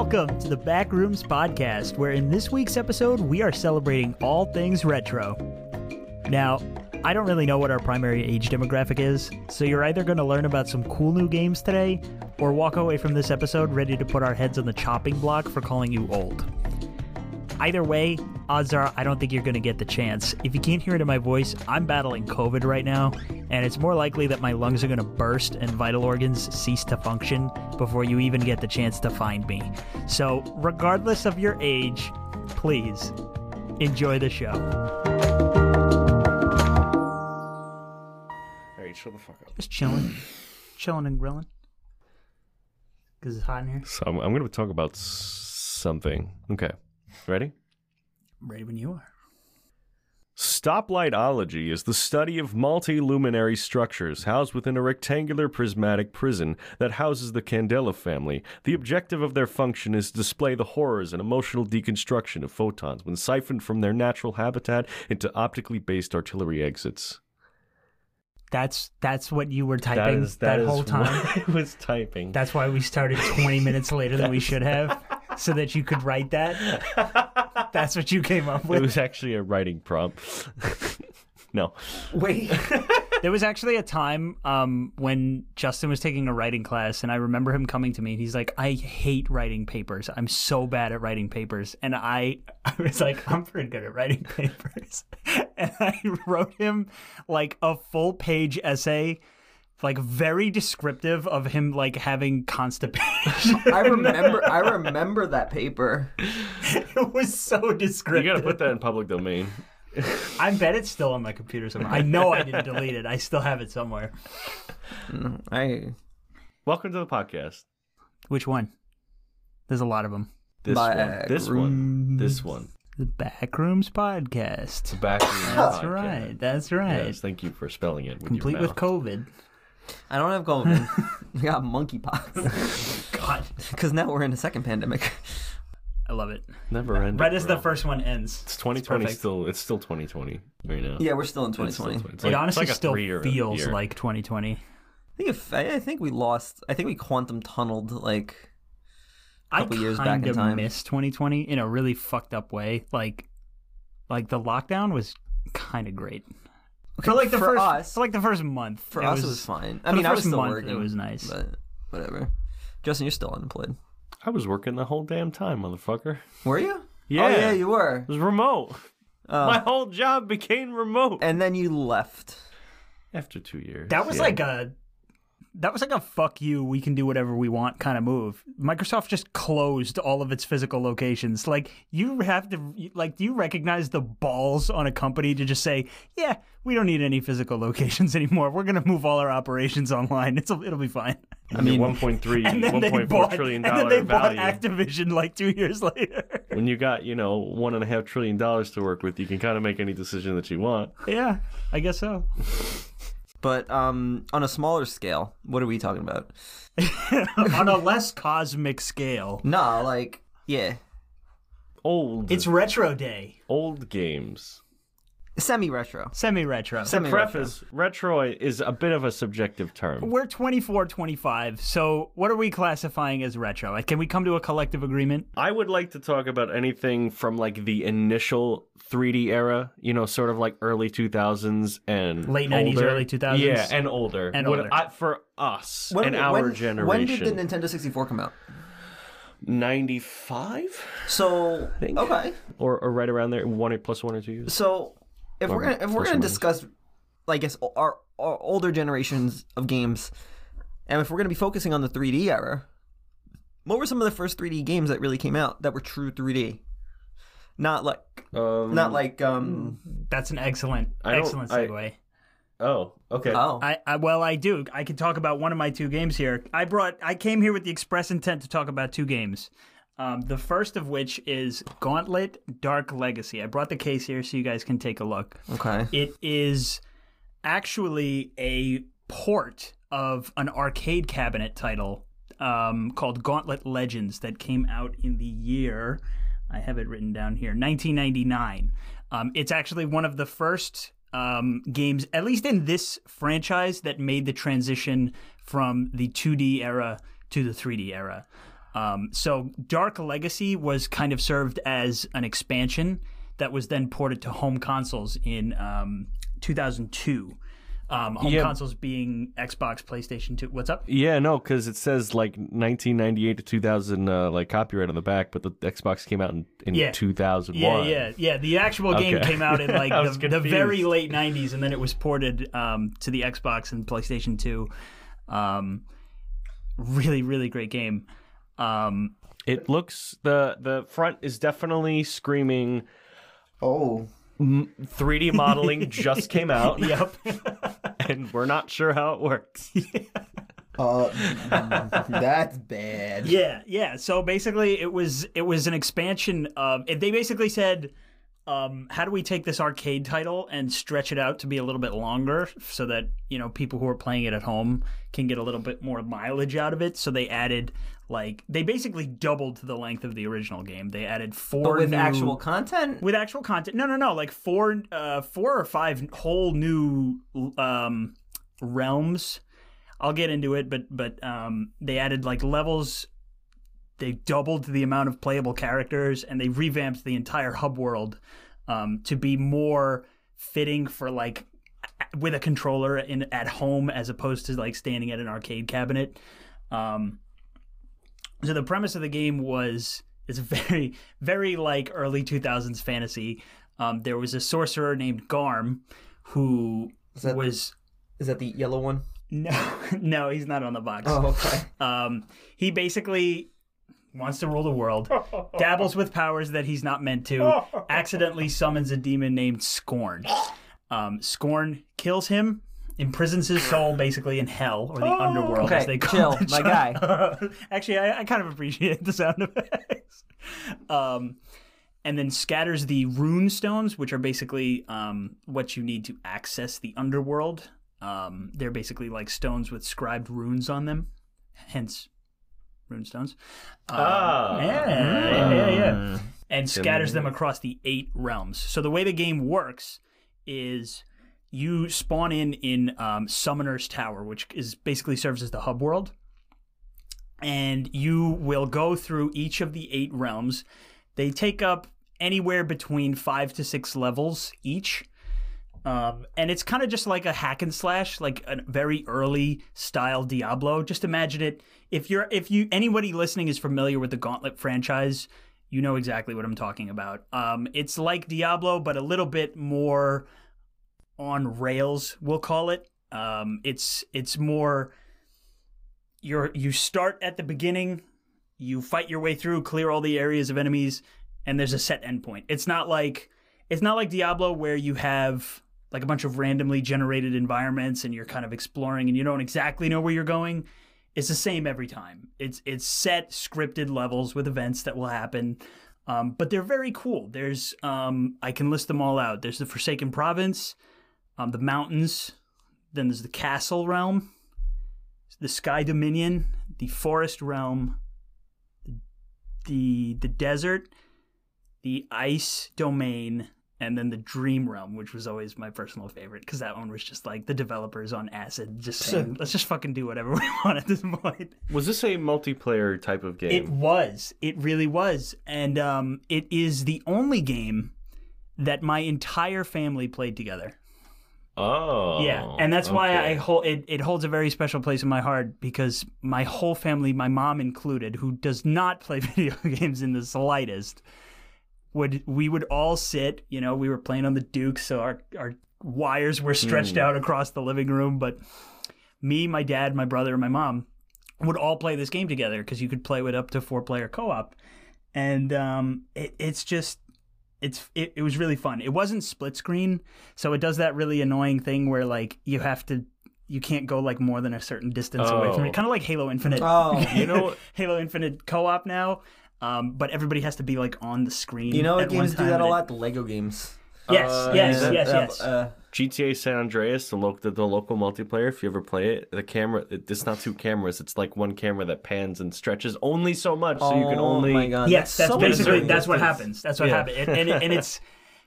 Welcome to the Backrooms Podcast, where in this week's episode, we are celebrating all things retro. Now, I don't really know what our primary age demographic is, so you're either going to learn about some cool new games today, or walk away from this episode ready to put our heads on the chopping block for calling you old. Either way, odds are I don't think you're going to get the chance. If you can't hear it in my voice, I'm battling COVID right now, and it's more likely that my lungs are going to burst and vital organs cease to function before you even get the chance to find me. So, regardless of your age, please enjoy the show. All right, shut the fuck up. Just chilling, chilling and grilling. Because it's hot in here. So I'm, I'm going to talk about something. Okay, ready? Ready when you are. Stoplightology is the study of multi-luminary structures housed within a rectangular prismatic prison that houses the Candela family. The objective of their function is to display the horrors and emotional deconstruction of photons when siphoned from their natural habitat into optically based artillery exits. That's that's what you were typing is that, that whole time. what I was typing. That's why we started 20 minutes later than we should have, so that you could write that. That's what you came up with. it was actually a writing prompt. no. Wait. there was actually a time um, when Justin was taking a writing class, and I remember him coming to me, and he's like, I hate writing papers. I'm so bad at writing papers. And I, I was like, I'm pretty good at writing papers. and I wrote him like a full page essay. Like very descriptive of him like having constipation. I remember. I remember that paper. it was so descriptive. You gotta put that in public domain. I bet it's still on my computer somewhere. I know I didn't delete it. I still have it somewhere. Mm, I Welcome to the podcast. Which one? There's a lot of them. This one. This one. This one. The Backrooms Podcast. The Back. That's right. That's right. Yes, thank you for spelling it. With Complete your with. COVID. I don't have COVID. I got monkeypox. God, Because now we're in a second pandemic. I love it. Never ending. Right as bro. the first one ends. It's 2020 perfect. still. It's still 2020 right now. Yeah, we're still in It's still 2020. 20. It's It honestly it's like still feels year. like 2020. I think if I, I think we lost. I think we quantum tunneled like A Couple years back in kind of time. miss 2020 in a really fucked up way. Like, like the lockdown was kind of great. For like the for first, us- for like the first month, for it us was, it was fine. for I the mean, I was first still month, working. it was nice. but whatever. Justin, you're still unemployed. I was working the whole damn time, motherfucker. Were you? Yeah. Oh yeah, you were. It was remote. Oh. My whole job became remote and then you left. after two years. That was yeah. like a that was like a fuck you, we can do whatever we want kind of move. Microsoft just closed all of its physical locations. Like you have to like do you recognize the balls on a company to just say, "Yeah, we don't need any physical locations anymore. We're going to move all our operations online. It's it'll be fine." I mean, 1.3, And then they 1.4 bought and then dollar they bought. Activision like 2 years later. when you got you know one and a half trillion dollars to work with, you can kind of make any decision that you want. yeah, I guess so. But um, on a smaller scale, what are we talking about? on a less cosmic scale. Nah, like yeah, Old, It's retro day. old games. Semi-retro. Semi-retro. Semi- Preface: retro is a bit of a subjective term. We're 24, 25. So what are we classifying as retro? Like, Can we come to a collective agreement? I would like to talk about anything from like the initial 3D era, you know, sort of like early 2000s and Late 90s, older. early 2000s? Yeah, and older. And What older. I, for us When, and our when, generation. When did the Nintendo 64 come out? 95 So think. okay, or, or right around there, one plus one or two years. so if we're gonna if we're gonna discuss, I guess our, our older generations of games, and if we're gonna be focusing on the 3D era, what were some of the first 3D games that really came out that were true 3D? Not like Um, not like um That's an excellent, I don't- excellent I- segue. Oh, okay. oh I, I well, I do. I can talk about one of my two games here. I brought. I came here with the express intent to talk about two games. Um, the first of which is Gauntlet Dark Legacy. I brought the case here so you guys can take a look. okay It is actually a port of an arcade cabinet title um, called Gauntlet Legends that came out in the year, I have it written down here, 1999. Um, it's actually one of the first um, games, at least in this franchise, that made the transition from the 2D era to the 3D era. Um, so Dark Legacy was kind of served as an expansion that was then ported to home consoles in um, 2002. Um, home Yeah. consoles being Xbox, PlayStation 2. What's up? Yeah, no, because it says like 1998 to 2000, uh, like copyright on the back, but the Xbox came out in, in Yeah. 2001. Yeah, yeah, yeah. The actual game Okay. came out in like the, the very late '90s, and then it was ported um, to the Xbox and PlayStation 2. Um, really, really great game. Um, It looks the the front is definitely screaming. Oh, 3D modeling just came out, yep. and we're not sure how it works. uh, that's bad. Yeah, yeah. So basically, it was it was an expansion of. It, they basically said, um, "How do we take this arcade title and stretch it out to be a little bit longer, so that you know people who are playing it at home can get a little bit more mileage out of it?" So they added like they basically doubled the length of the original game. They added four But with new- actual content. with actual content. No, no, no. Like four, uh, four or five whole new um, realms. I'll get into it, but but um, they added like levels. They doubled the amount of playable characters, and they revamped the entire hub world um, to be more fitting for like with a controller in at home as opposed to like standing at an arcade cabinet. Um, so the premise of the game was it's very very like early 2000s fantasy um, there was a sorcerer named garm who that- was Is that the yellow one? no no he's not on the box Oh, okay. um, he basically wants to rule the world dabbles with powers that he's not meant to accidentally summons a demon named scorn um, scorn kills him imprisons his soul basically in hell or the underworld as Okay, they chill, call it. my guy. actually I, I kind of appreciate the sound effects. Um, and then scatters the rune stones which are basically um, what you need to access the underworld. Um, they're basically like stones with scribed runes on them. Hence rune stones. Um, Ah. yeah, yeah, yeah, yeah. and scatters them across the eight realms. So the way the game works is you spawn in in um, Summoner's Tower, which is basically serves as the hub world, and you will go through each of the eight realms. They take up anywhere between five to six levels each. Um, and it's kind of just like a hack and slash, like a very early style Diablo. Just imagine it. If you're, if you, anybody listening is familiar with the Gauntlet franchise, you know exactly what I'm talking about. Um, it's like Diablo, but a little bit more on rails. We'll call it. Um, it's it's more. You're you start at the beginning, you fight your way through, clear all the areas of enemies, and there's a set endpoint. It's not like it's not like Diablo where you have like a bunch of randomly generated environments and you're kind of exploring and you don't exactly know where you're going. It's the same every time. It's it's set scripted levels with events that will happen. Um, but they're very cool. There's um, I can list them all out. There's the Forsaken Province, um, the mountains, then there's the Castle Realm, the Sky Dominion, the Forest Realm, the the desert, the ice domain, and then the dream realm, which was always my personal favorite because that one was just like the developers on acid, just saying, let's just fucking do whatever we want at this point. Was this a multiplayer type of game? It was, it really was, and um, it is the only game that my entire family played together. Oh, Yeah, and that's why I hold it. It holds a very special place in my heart because my whole family, my mom included, who does not play video games in the slightest, would we would all sit. You know, we were playing on the Duke, so our our wires were stretched Hmm. out across the living room. But me, my dad, my brother, and my mom would all play this game together because you could play with up to four player co op, and um, it, it's just it's it, it was really fun. It wasn't split screen, so it does that really annoying thing where like you have to you can't go like more than a certain distance away from Oh. it. Kind of like Halo Infinite. Oh, You know, Halo Infinite co-op now. Um, but everybody has to be like on the screen. you know what at one games do that a lot? The Lego games. Yes, Uh, yes, yeah, yes, Uh, yes. Uh, GTA San Andreas, the, lo- the the local multiplayer. If you ever play it, the camera it, it's not two cameras. It's like one camera that pans and stretches only so much, so you can oh only. my god. yes, that's so basically annoying. that's what happens. That's what Yeah. happened, and, and, and it's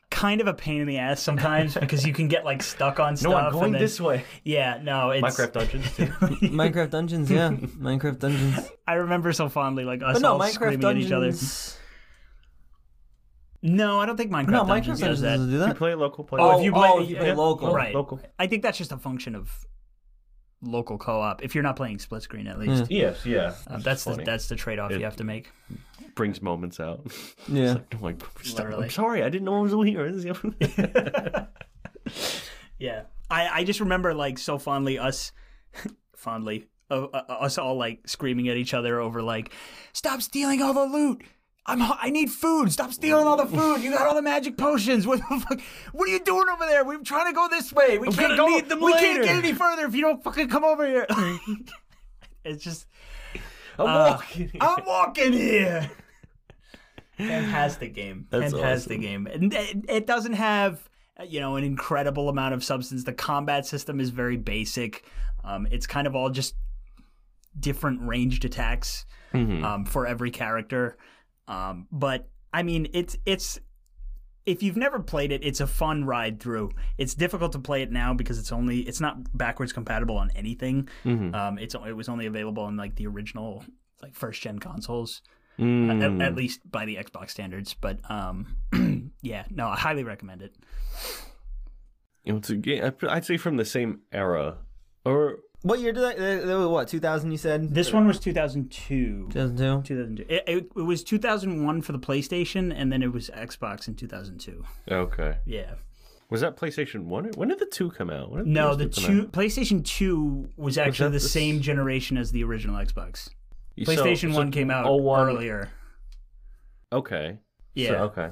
kind of a pain in the ass sometimes because you can get like stuck on stuff. No, I'm going and then- this way. Yeah, no, it's Minecraft Dungeons too. Minecraft Dungeons, yeah, Minecraft Dungeons. I remember so fondly like us But no, all Minecraft screaming at each other. Dungeons. No, I don't think Minecraft No, Minecraft Dungeons Dungeons does that. doesn't do you play local play. Oh, if you play, oh, if you play yeah, local. right? Local. I think that's just a function of local co-op. If you're not playing split screen, at least Yes, yeah. Uh, It's that's the that's the trade-off It- you have to make. brings moments out. Yeah. I'm like, stop. Literally. I'm sorry, I didn't know it was here. Yeah, I I just remember like so fondly us fondly uh, uh, us all like screaming at each other over like, stop stealing all the loot. I'm I need food. Stop stealing all the food. You got all the magic potions. What the fuck? What are you doing over there? We're trying to go this way. We can't gonna go. need them we can't get any further if you don't fucking come over here. it's just I'm Uh, walking. I'm walking here. Fantastic game. That's Fantastic awesome. game. And it, it doesn't have uh, you know an incredible amount of substance. The combat system is very basic. Um, it's kind of all just different ranged attacks Mhm. um, for every character. Um, but I mean, it's it's if you've never played it, it's a fun ride through. It's difficult to play it now because it's only it's not backwards compatible on anything. Mhm. Um, it's it was only available on like the original like first gen consoles, Mm. at, at least by the Xbox standards. But um, yeah, no, I highly recommend it. You know, it's a game. I'd say from the same era, or What year did that? that- that was what? 2000? You said. This one was 2002. 2002. 2002. It, it, it was 2001 for the PlayStation, and then it was Xbox in 2002. okay, Yeah. was that PlayStation One? When did the two come out? When did No, PS2 the two out? PlayStation 2 was actually that the the s- same generation as the original Xbox. So- PlayStation so 1 came out 01 earlier. Okay. Yeah. So, okay.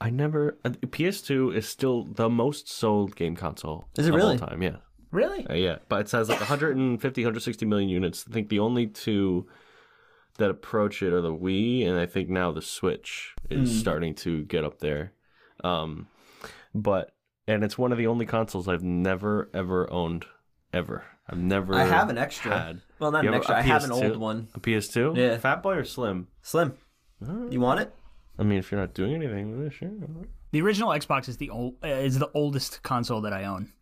I never. uh, PS2 is still the most sold game console. Is it of really? All time, yeah. Really? Uh, yeah, but it says like 150, 160 million units. I think the only two that approach it are the Wii, and I think now the Switch is Hmm. starting to get up there. Um, but and it's one of the only consoles I've never ever owned ever. I've never. I have an extra. Had. Well, not You an have extra. a I have an old one. A PS2. Yeah. Fat Boy or Slim? Slim. You want it? I mean, if you're not doing anything, sure. The original Xbox is the old uh, is the oldest console that I own.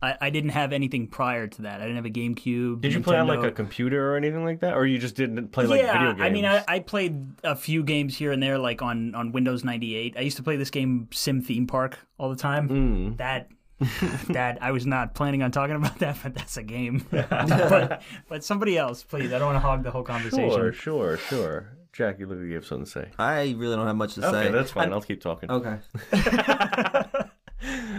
I, I didn't have anything prior to that. I didn't have a GameCube. Did you play on like a computer or anything like that, or you just didn't play like yeah, video games? I mean, I, I played a few games here and there, like on, on Windows 98. I used to play this game, Sim Theme Park, all the time. Mm. That, that I was not planning on talking about that, but that's a game. but, but somebody else, please. I don't want to hog the whole conversation. Sure, sure, sure. Jack, you look like you have something to say. I really don't have much to Okay, say. that's fine. I- I'll keep talking. Okay.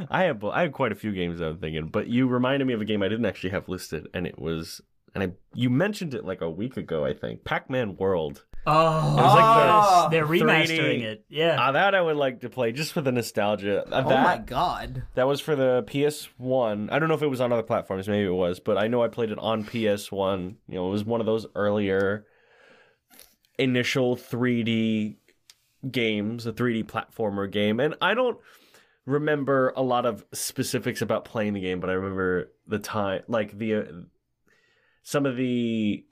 I have I have quite a few games I'm thinking, but you reminded me of a game I didn't actually have listed, and it was and I you mentioned it like a week ago, I think. Pac-Man World. Oh, was like the they're 3D remastering it. Yeah. Uh, that I would like to play just for the nostalgia. Uh, Oh that, my god. That was for the PS1. I don't know if it was on other platforms. Maybe it was, but I know I played it on PS1. You know, it was one of those earlier initial 3D games, a 3D platformer game. And I don't remember a lot of specifics about playing the game, but I remember the time, like the uh, some of the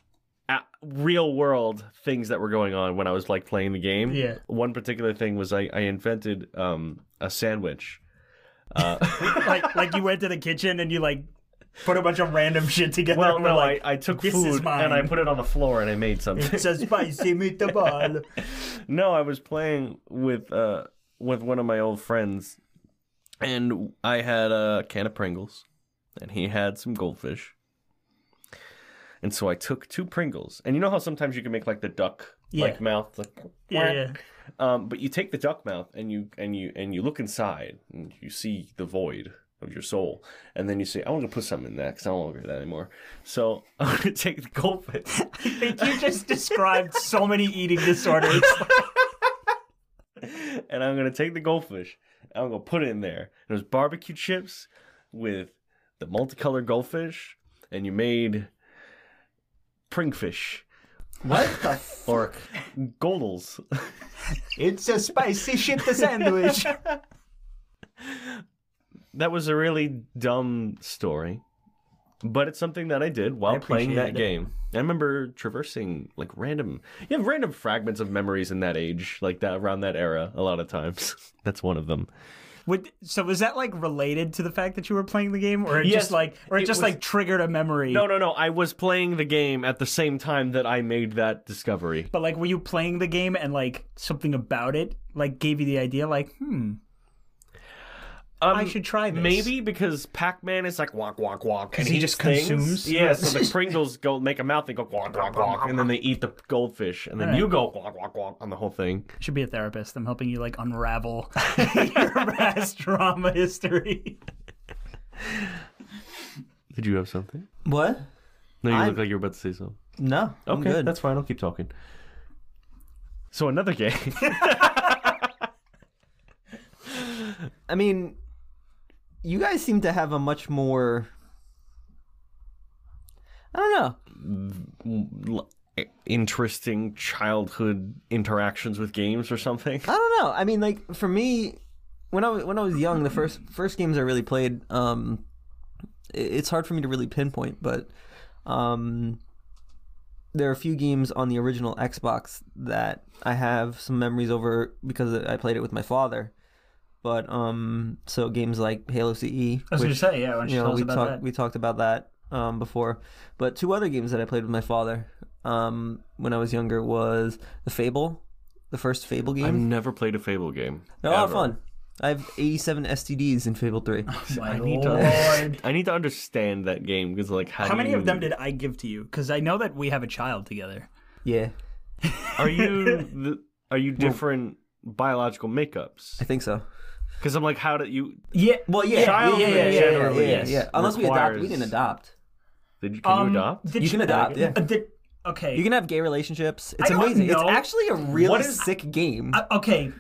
uh, real world things that were going on when I was like playing the game. Yeah. One particular thing was I, I invented um, a sandwich. Uh, like, like you went to the kitchen and you like put a bunch of random shit together. well, no, like, I, I took food and I put it on the floor and I made something. It's a spicy meatball. no, I was playing with uh with one of my old friends, and I had a can of Pringles, and he had some goldfish. And so I took two Pringles, and you know how sometimes you can make like the duck like Yeah. mouth, like Yeah, yeah. Um, but you take the duck mouth and you and you and you look inside and you see the void of your soul, and then you say, "I want to put something in that because I don't want to do that anymore." So I'm gonna take the goldfish. I think you just described so many eating disorders. and I'm gonna take the goldfish. I'm gonna put it in there. And there's barbecue chips with the multicolored goldfish, and you made pringfish What the or goldles. it's a spicy shit the sandwich. that was a really dumb story. but it's something that I did while playing that appreciate game. I remember traversing like random, you have random fragments of memories in that age, like that around that era. A lot of times, that's one of them. Would, so was that like related to the fact that you were playing the game, or it Yes, just like, or it, it just was- like triggered a memory? No, no, no. I was playing the game at the same time that I made that discovery. But like, were you playing the game and like something about it like gave you the idea, like, hmm, Um, I should try this. Maybe because Pac-Man is like walk, walk, walk, and he eats just things. consumes? Yeah, so the Pringles go make a mouth, they go walk, walk, walk, and then they eat the goldfish, and then Alright. you go walk, walk, walk on the whole thing. I should be a therapist. I'm helping you like unravel your past trauma history. Did you have something? What? No, you I'm- look like you were about to say something. No. I'm Okay, good. that's fine. I'll keep talking. So another game. I mean, you guys seem to have a much more. I don't know. Interesting childhood interactions with games or something. I don't know. I mean, like for me, when I was when I was young, the first first games I really played, um, it's hard for me to really pinpoint, but um, there are a few games on the original Xbox that I have some memories over because I played it with my father. But um, so games like Halo CE, I was going to say, yeah, why don't you, you know, we about talked that? we talked about that um, before. But two other games that I played with my father um, when I was younger was the Fable, the first Fable game. I've never played a Fable game. They're a lot of fun. I have 87 STDs in Fable 3. My I need lord. to. I need to understand that game because, like, how, How do many you- of them did I give to you? Because I know that we have a child together. Yeah, Are you? the, are you different biological makeups? I think so. Because I'm like, how did you? Yeah. Well, yeah, Childhood yeah, yeah, yeah, yeah, generally yeah, is- yeah. Unless we adopt, we didn't adopt. Did you? Can you adopt? Um, Did You can adopt, yeah. uh, did- okay. You can have gay relationships. It's I don't amazing. It's actually a really What is- sick game. Uh, okay.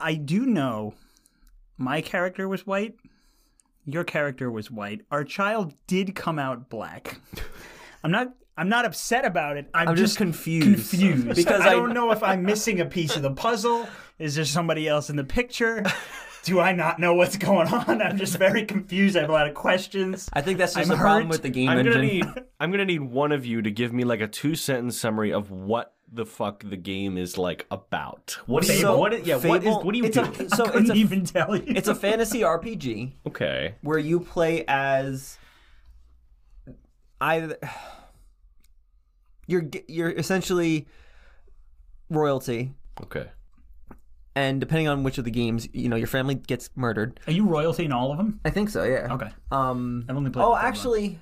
I do know my character was white. Your character was white. Our child did come out black. I'm not I'm not upset about it. I'm, I'm just confused. confused Because I, I- don't know if I'm missing a piece of the puzzle. Is there somebody else in the picture? Do I not know what's going on? I'm just very confused. I have a lot of questions. I think that's just I'm the problem with the game I'm engine. gonna need. I'm gonna need one of you to give me like a two sentence summary of what the fuck the game is like about. What do you? So, what? Is, yeah. what is? What do you it's do? A, so Couldn't it's a even tell you. it's a fantasy RPG okay. where you play as either you're you're essentially royalty Okay. and depending on which of the games you know your family gets murdered Are you royalty in all of them? i think so yeah Okay. um I've only played oh the third one. actually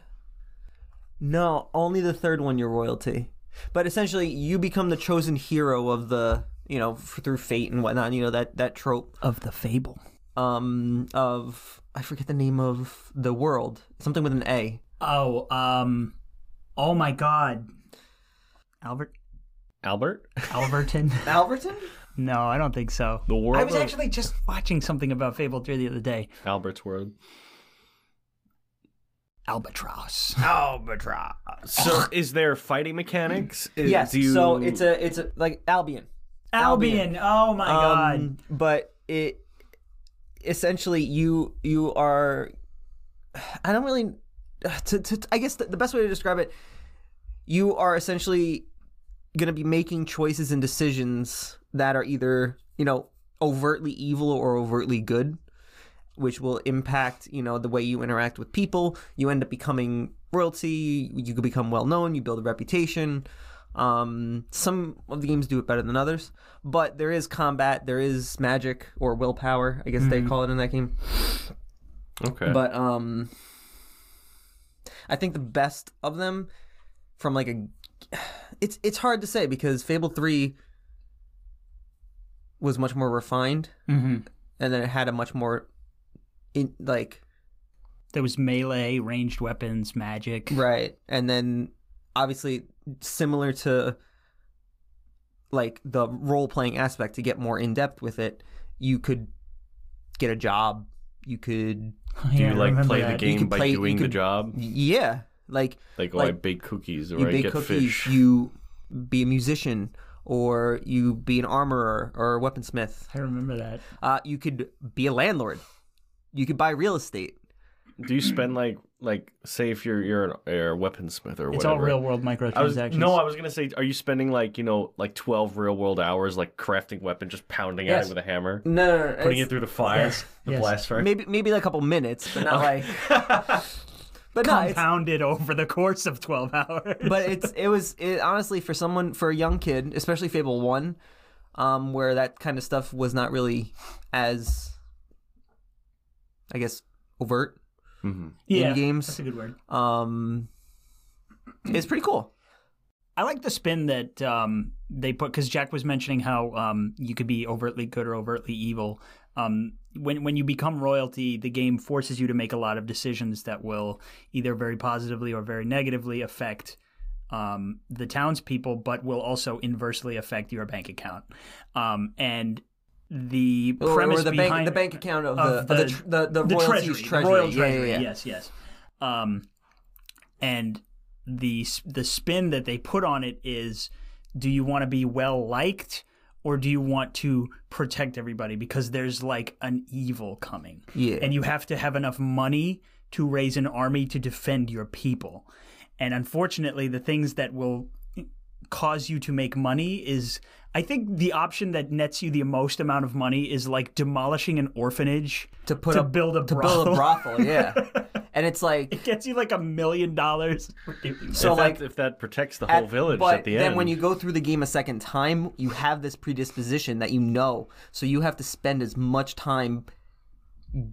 no only the third one you're royalty but essentially you become the chosen hero of the you know f- through fate and whatnot you know that that trope Of the fable. um of i forget the name of the world something with an a Oh, um, oh my God, Albert Albert. Alberton. alberton no, I don't think so. The world I was of actually just watching something about Fable 3 the other day. Albert's world. Albatross. albatross So, is there fighting mechanics? Is- yes you- so it's a it's a like albion Albion. Oh my God. Um, but it essentially you you are I don't really to, to I guess the, the best way to describe it you are essentially going to be making choices and decisions that are either you know overtly evil or overtly good which will impact you know the way you interact with people. You end up becoming royalty you could become well known you build a reputation. Um, some of the games do it better than others but there is combat there is magic or willpower i guess they call it in that game. Okay. but um i think the best of them from like a it's it's hard to say because fable 3 was much more refined hmm and then it had a much more in like There was melee, ranged weapons, magic. right and then obviously similar to like the role playing aspect to get more in depth with it you could get a job you could do Yeah, you I like remember play the that. game could by play- you doing the could- job? yeah like Like, oh, I bake cookies or you I bake get cookies fish. you be a musician or you be an armorer or a weaponsmith I remember that. uh, you could be a landlord you could buy real estate Do you spend like like say if you're you're, an, you're a weaponsmith or whatever? It's all real world I was, microtransactions. no, I was gonna say, are you spending like you know like twelve real world hours like crafting weapon, just pounding at it with a hammer, No, no, no, putting it through the fire, Yes, the yes. blast fire? maybe maybe like a couple minutes, but not like. But no, it's, compounded over the course of 12 hours. but it's it was it, honestly for someone for a young kid, especially Fable One, um, where that kind of stuff was not really as, I guess, overt. hmm yeah, in games. That's a good word. Um, it's pretty cool. I like the spin that um, they put because Jack was mentioning how um, you could be overtly good or overtly evil. Um, when when you become royalty, the game forces you to make a lot of decisions that will either very positively or very negatively affect um, the townspeople, but will also inversely affect your bank account. Um, and the Or, premise or the behind bank the bank account of, of the, the- of the, the, the, treasury, treasury. the royal Yeah, treasury. yeah, yeah. Yes, yes. Um, and the the spin that they put on it is: Do you want to be well liked, or do you want to protect everybody? Because there's like an evil coming, Yeah. and you have to have enough money to raise an army to defend your people. And unfortunately, the things that will cause you to make money is I think the option that nets you the most amount of money is like demolishing an orphanage to put to up build a to brothel. build a brothel. Yeah, and it's like It gets you like a million dollars. so if like that, if that protects the whole at- village but at the then end, when you go through the game a second time, you have this predisposition that you know, so you have to spend as much time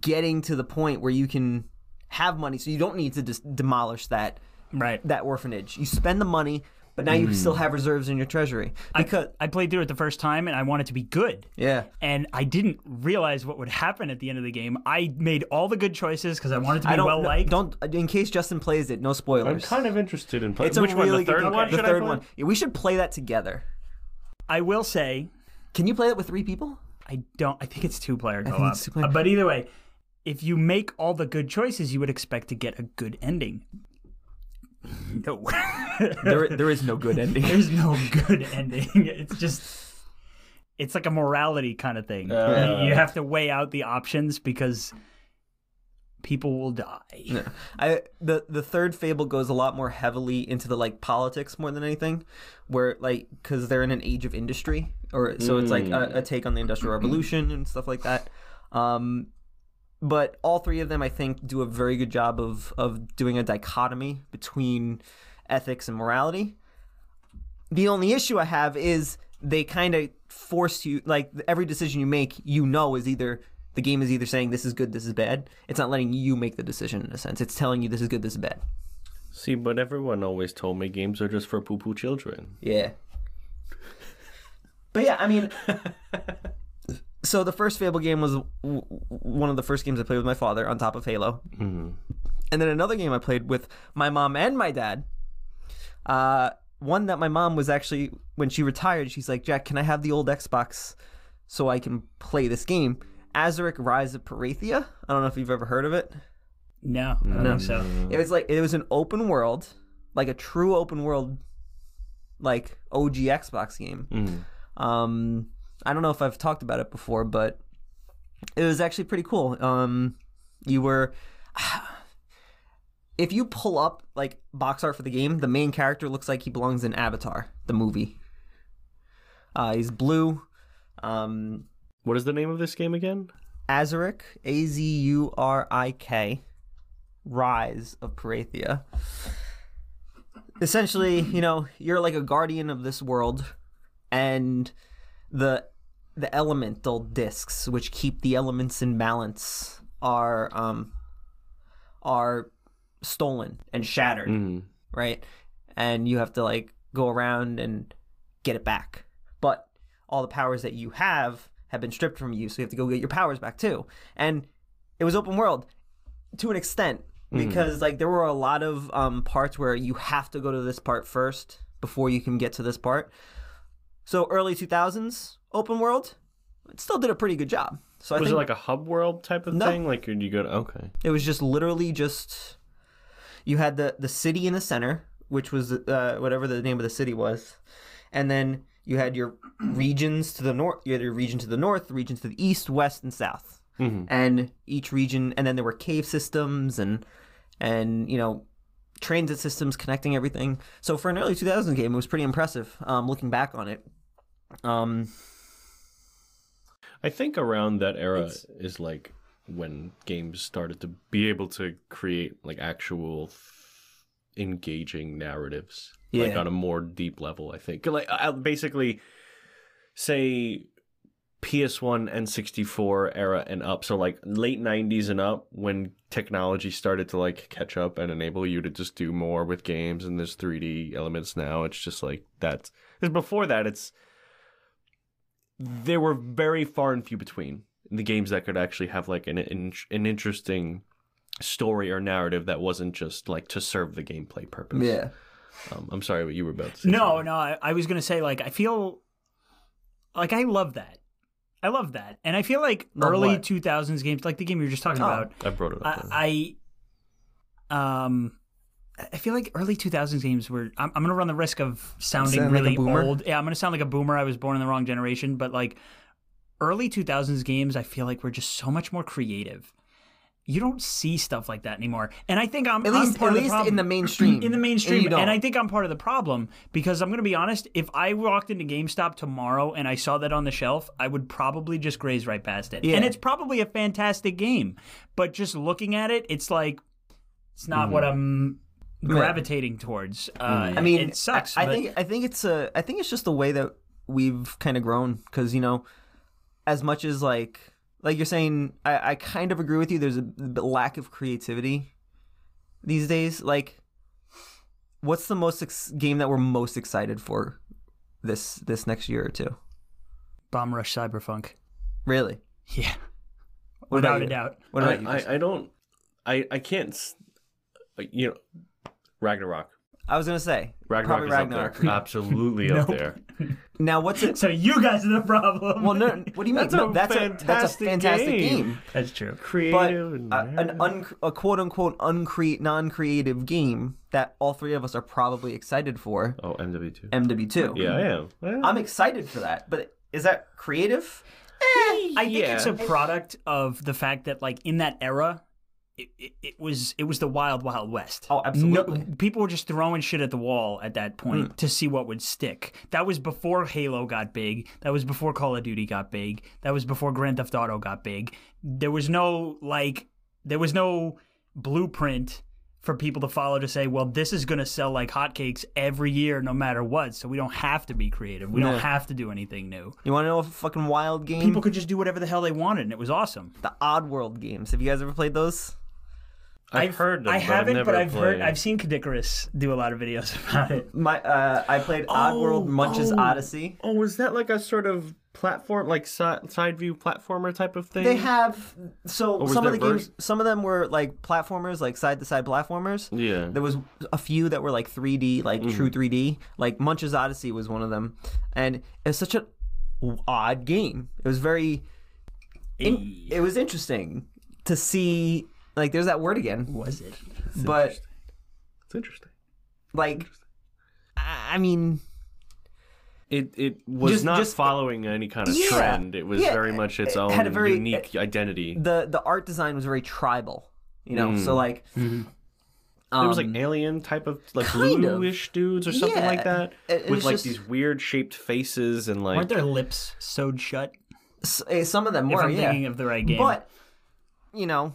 getting to the point where you can have money, so you don't need to just demolish that right. that orphanage. You spend the money, but now you hmm. still have reserves in your treasury because I played through it the first time and I wanted to be good. yeah. And I didn't realize what would happen at the end of the game. I made all the good choices because I wanted to be I don't well no, liked. don't in case Justin plays it. No spoilers. I'm kind of interested in playing. it's Which a one? really The third good, one? The should I third play? one. Yeah, we should play that together. I will say Can you play that with three people? I don't. I think it's two player co think op. it's two-player. But either way, if you make all the good choices, you would expect to get a good ending. No, There, there is no good ending. there's no good ending. It's just. It's like a morality kind of thing. Uh. you have to weigh out the options because people will die. I the the third fable goes a lot more heavily into the like politics more than anything, where like because they're in an age of industry, or so it's like a, a take on the industrial revolution and stuff like that. Um, but all three of them, I think, do a very good job of of doing a dichotomy between ethics and morality. The only issue I have is they kind of force you like every decision you make, you know, is either the game is either saying this is good, this is bad. It's not letting you make the decision in a sense. It's telling you this is good, this is bad. See, but everyone always told me games are just for poo poo children. Yeah. But yeah, I mean, so the first Fable game was w- one of the first games I played with my father on top of Halo, Mhm. and then another game I played with my mom and my dad. Uh, one that my mom was actually when she retired, she's like, "Jack, can I have the old Xbox so I can play this game?" Azurik Rise of Perathia. I don't know if you've ever heard of it. No, I don't think so. It was like it was an open world, like a true open world, like OG Xbox game. Mhm. Um, I don't know if I've talked about it before, but it was actually pretty cool. Um, you were. If you pull up like box art for the game, the main character looks like he belongs in Avatar, the movie. Uh, he's blue. Um, What is the name of this game again? Azurik, A Z U R I K, Rise of Perathia. Essentially, you know, you're like a guardian of this world, and the the elemental discs, which keep the elements in balance, are um are stolen and shattered Mhm. right? And you have to like go around and get it back. But all the powers that you have have been stripped from you, so you have to go get your powers back too. And it was open world to an extent because like there were a lot of um, parts where you have to go to this part first before you can get to this part. So early 2000s open world, it still did a pretty good job. So I Was think it like a hub world type of No. thing? Like, you go to. Okay. it was just literally just you had the the city in the center, which was uh, whatever the name of the city was, and then you had your regions to the north. You had your region to the north, region to the east, west, and south. Mhm. and each region, and then there were cave systems and and you know transit systems connecting everything. So for an early 2000s game, it was pretty impressive. Um, looking back on it, um, I think around that era It's- is like when games started to be able to create like actual engaging narratives, like on a more deep level. I think like basically say PS1 and 64 era and up. So like late 90s and up when technology started to like catch up and enable you to just do more with games and there's 3D elements now. It's just like that. Because before that, it's there were very far and few between the games that could actually have like an an, an interesting story or narrative that wasn't just like to serve the gameplay purpose. yeah, Um, I'm sorry what you were about to say. No, something. no, I, I was gonna say like I feel like I love that. I love that, and I feel like Love early what? two thousands games, like the game you were just talking Oh. about. I brought it up. I, I um. I feel like early 2000s games were. I'm, I'm going to run the risk of sounding Sound really boomer? old. Yeah, I'm going to sound like a boomer. I was born in the wrong generation, but like early 2000s games, I feel like were just so much more creative. You don't see stuff like that anymore, and I think I'm at I'm least part at of the least problem in the mainstream. in the And mainstream you and, i think i'm part of the problem because i'm going to be honest if i walked into gamestop tomorrow and i saw that on the shelf i would probably just graze right past it Yeah. and it's probably a fantastic game but just looking at it it's like it's not what mm-hmm. i'm gravitating towards uh, I mean, it sucks I, I but- think I think it's a I think it's just the way that we've kind of grown because you know, as much as like like you're saying, I, I kind of agree with you. There's a lack of creativity these days. Like, what's the most ex- game that we're most excited for this this next year or two? bomb rush cyberfunk Really? yeah What without a doubt What about you? I, I, I don't. I I can't. You know, Ragnarok. I was gonna say Ragnarok is Ragnarok. up there. Absolutely up there. Now, what's it? so you guys are the problem Well, no. What do you mean? That's a no, that's a that's a fantastic fantastic game. game. that's true but Creative. and a, an un, a quote unquote uncreate non-creative game that all three of us are probably excited for oh, MW2. MW2. yeah, I am. Well, I'm excited for that, but is that creative? I think yeah. it's a product of the fact that, like, in that era, it, it, it was it was the wild wild west. Oh, absolutely. No, people were just throwing shit at the wall at that point hmm. to see what would stick. That was before Halo got big. That was before Call of Duty got big. That was before Grand Theft Auto got big. There was no like, there was no blueprint for people to follow to say, well, this is going to sell like hotcakes every year, no matter what. So we don't have to be creative. We Yeah. don't have to do anything new. You want to know a fucking wild game? People could just do whatever the hell they wanted, and it was awesome. the Oddworld games. Have you guys ever played those? I've heard them. I but haven't, I've but I've heard. I've seen Caddicarus do a lot of videos about it. My uh, I played Oddworld, Munch's oh. Oddysee. Oh, was that like a sort of platform, like side, side view platformer type of thing? They have so some of there the games. Some of them were like platformers, like side to side platformers. Yeah. There was a few that were like 3D, like Mm-hmm. true 3D. Like Munch's Oddysee was one of them, and it's such an odd game. It was very, in, it was interesting to see. Like, there's that word again, Was it? but It's interesting. like, I I mean, It it was Just- not just- following any kind of Yeah, trend. It was yeah, very much its it own had a very- unique identity. the the art design was very tribal. You know, so like, Mm. it was like um, alien type of like kind of. dudes or something like that, It- it with like just- these weird shaped faces and like weren't their lips sewed shut? s- eh, some of them If were, I'm yeah. thinking of the right game. But you know,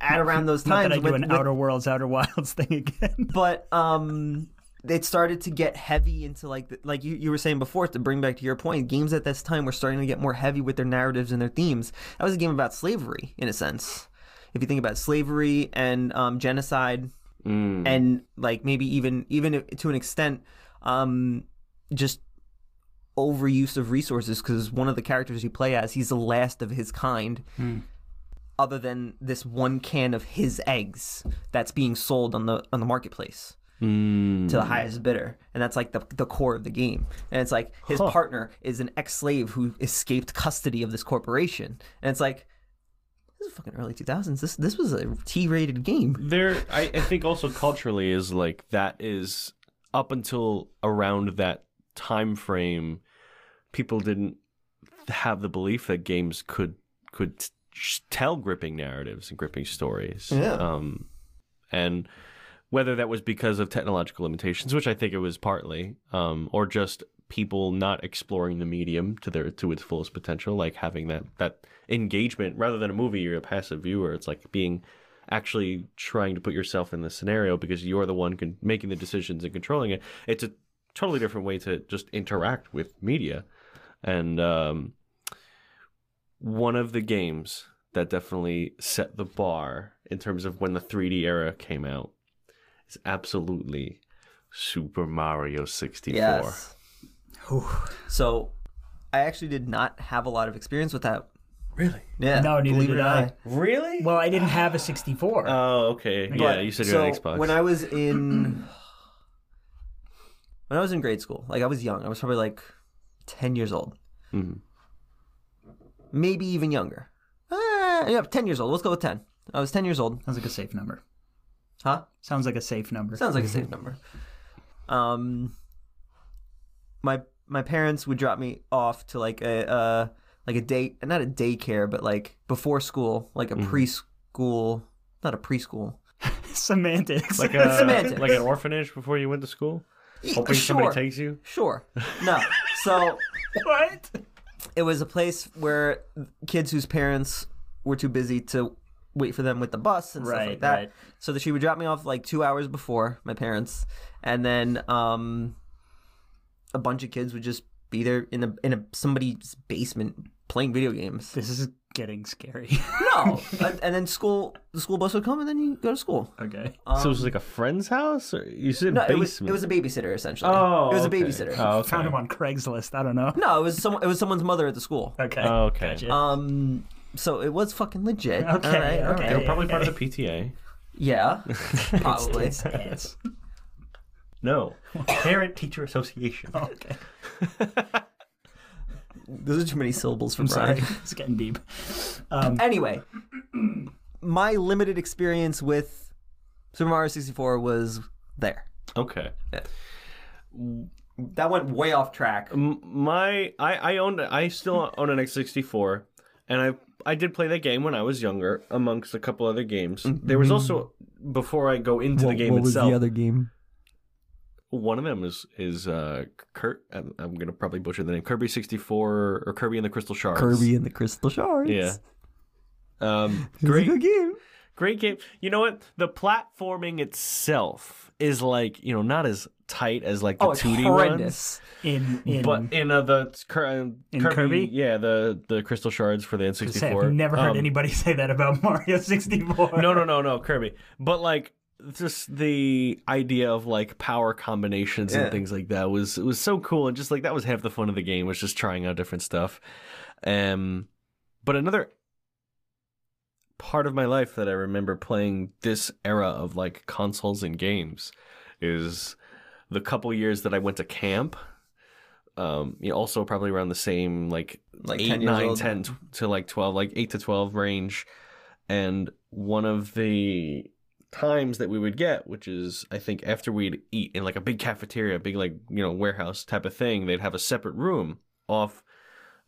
at around those times. not times, that I do with- an with- Outer Worlds, Outer Wilds thing again. but um it started to get heavy into like the, like you, you were saying before to bring back to your point games at this time were starting to get more heavy with their narratives and their themes that was a game about slavery in a sense if you think about slavery and um, genocide Mm. and like maybe even even to an extent um just overuse of resources because one of the characters you play as he's the last of his kind other than this one can of his eggs that's being sold on the on the marketplace Mm. to the highest bidder. And that's like the, the core of the game. And it's like his Huh. partner is an ex-slave who escaped custody of this corporation. And it's like this is fucking early 2000s this this was a t-rated game. There I, I think also culturally is like that is up until around that time frame people didn't have the belief that games could could tell gripping narratives and gripping stories. Yeah. Um, and whether that was because of technological limitations, which I think it was partly, um, or just people not exploring the medium to their to its fullest potential, like having that that engagement rather than a movie, you're a passive viewer. It's like being actually trying to put yourself in the scenario because you're the one con- making the decisions and controlling it. It's a totally different way to just interact with media, and um, one of the games that definitely set the bar in terms of when the 3D era came out is absolutely Super Mario 64. Yes. So, I actually did not have a lot of experience with that. Really? Yeah. No, neither believe it did or I. not. Really? Well, I didn't have a 64. oh, okay. Yeah, you said so you're on Xbox. When I was in when I was in grade school, like I was young, I was probably like ten years old, Mhm. Maybe even younger. Uh, yeah, ten years old. Let's go with ten. I was ten years old. Sounds like a safe number. Huh? Sounds like a safe number. Sounds like a safe number. Um, my my parents would drop me off to like a uh like a day, not a daycare, but like before school, like a preschool, not a preschool. Semantics. like a Semantics. like an orphanage before you went to school, hoping sure, somebody takes you. sure. No, so what? It was a place where kids whose parents were too busy to wait for them with the bus and stuff Right, like that. right. So that she would drop me off like two hours before my parents, and then um, a bunch of kids would just be there in a in a somebody's basement playing video games. This is getting scary. No, and, and then school the school bus would come, and then you go to school. okay. so it was like a friend's house, or you said Um, No, basement. it was it was a babysitter essentially. oh, it was okay. a babysitter. Oh, okay. Found him on Craigslist. I don't know. No, it was some it was someone's mother at the school. Okay. Oh, okay. Gotcha. Um, so it was fucking legit. Okay, all right, all okay. They were right. probably part of the PTA. Yeah, probably. It's, it's, No, Parent Teacher Association. okay. Those are too many syllables for I'm Brian. sorry. It's getting deep. Um, Anyway, my limited experience with Super Mario 64 was there. Okay. That went way off track. M- My I I owned I still own an N64 and I I did play that game when I was younger amongst a couple other games. There was also before I go into the game what itself. game? One of them is is uh Kurt I'm, I'm to probably butcher the name Kirby 64 or Kirby and the Crystal Shards. Kirby and the Crystal Shards. Yeah. Um great good game. great game. You know what? The platforming itself is like, you know, not as tight as like the Oh, it's 2D ones. in in But in uh, the uh, In Kirby? yeah, the the crystal shards for the N64. I've never heard Um, anybody say that about Mario 64. No, no, no, no, Kirby. But like just the idea of like power combinations Yeah. and things like that was was so cool and just like that was half the fun of the game was just trying out different stuff. Um but another part of my life that I remember playing this era of like consoles and games is the couple years that I went to camp. Um, you know, also probably around the same like Like eight, 10 nine, old. 10 to like twelve, like eight to twelve range. And one of the times that we would get, which is I think after we'd eat in like a big cafeteria, big like you know warehouse type of thing, they'd have a separate room off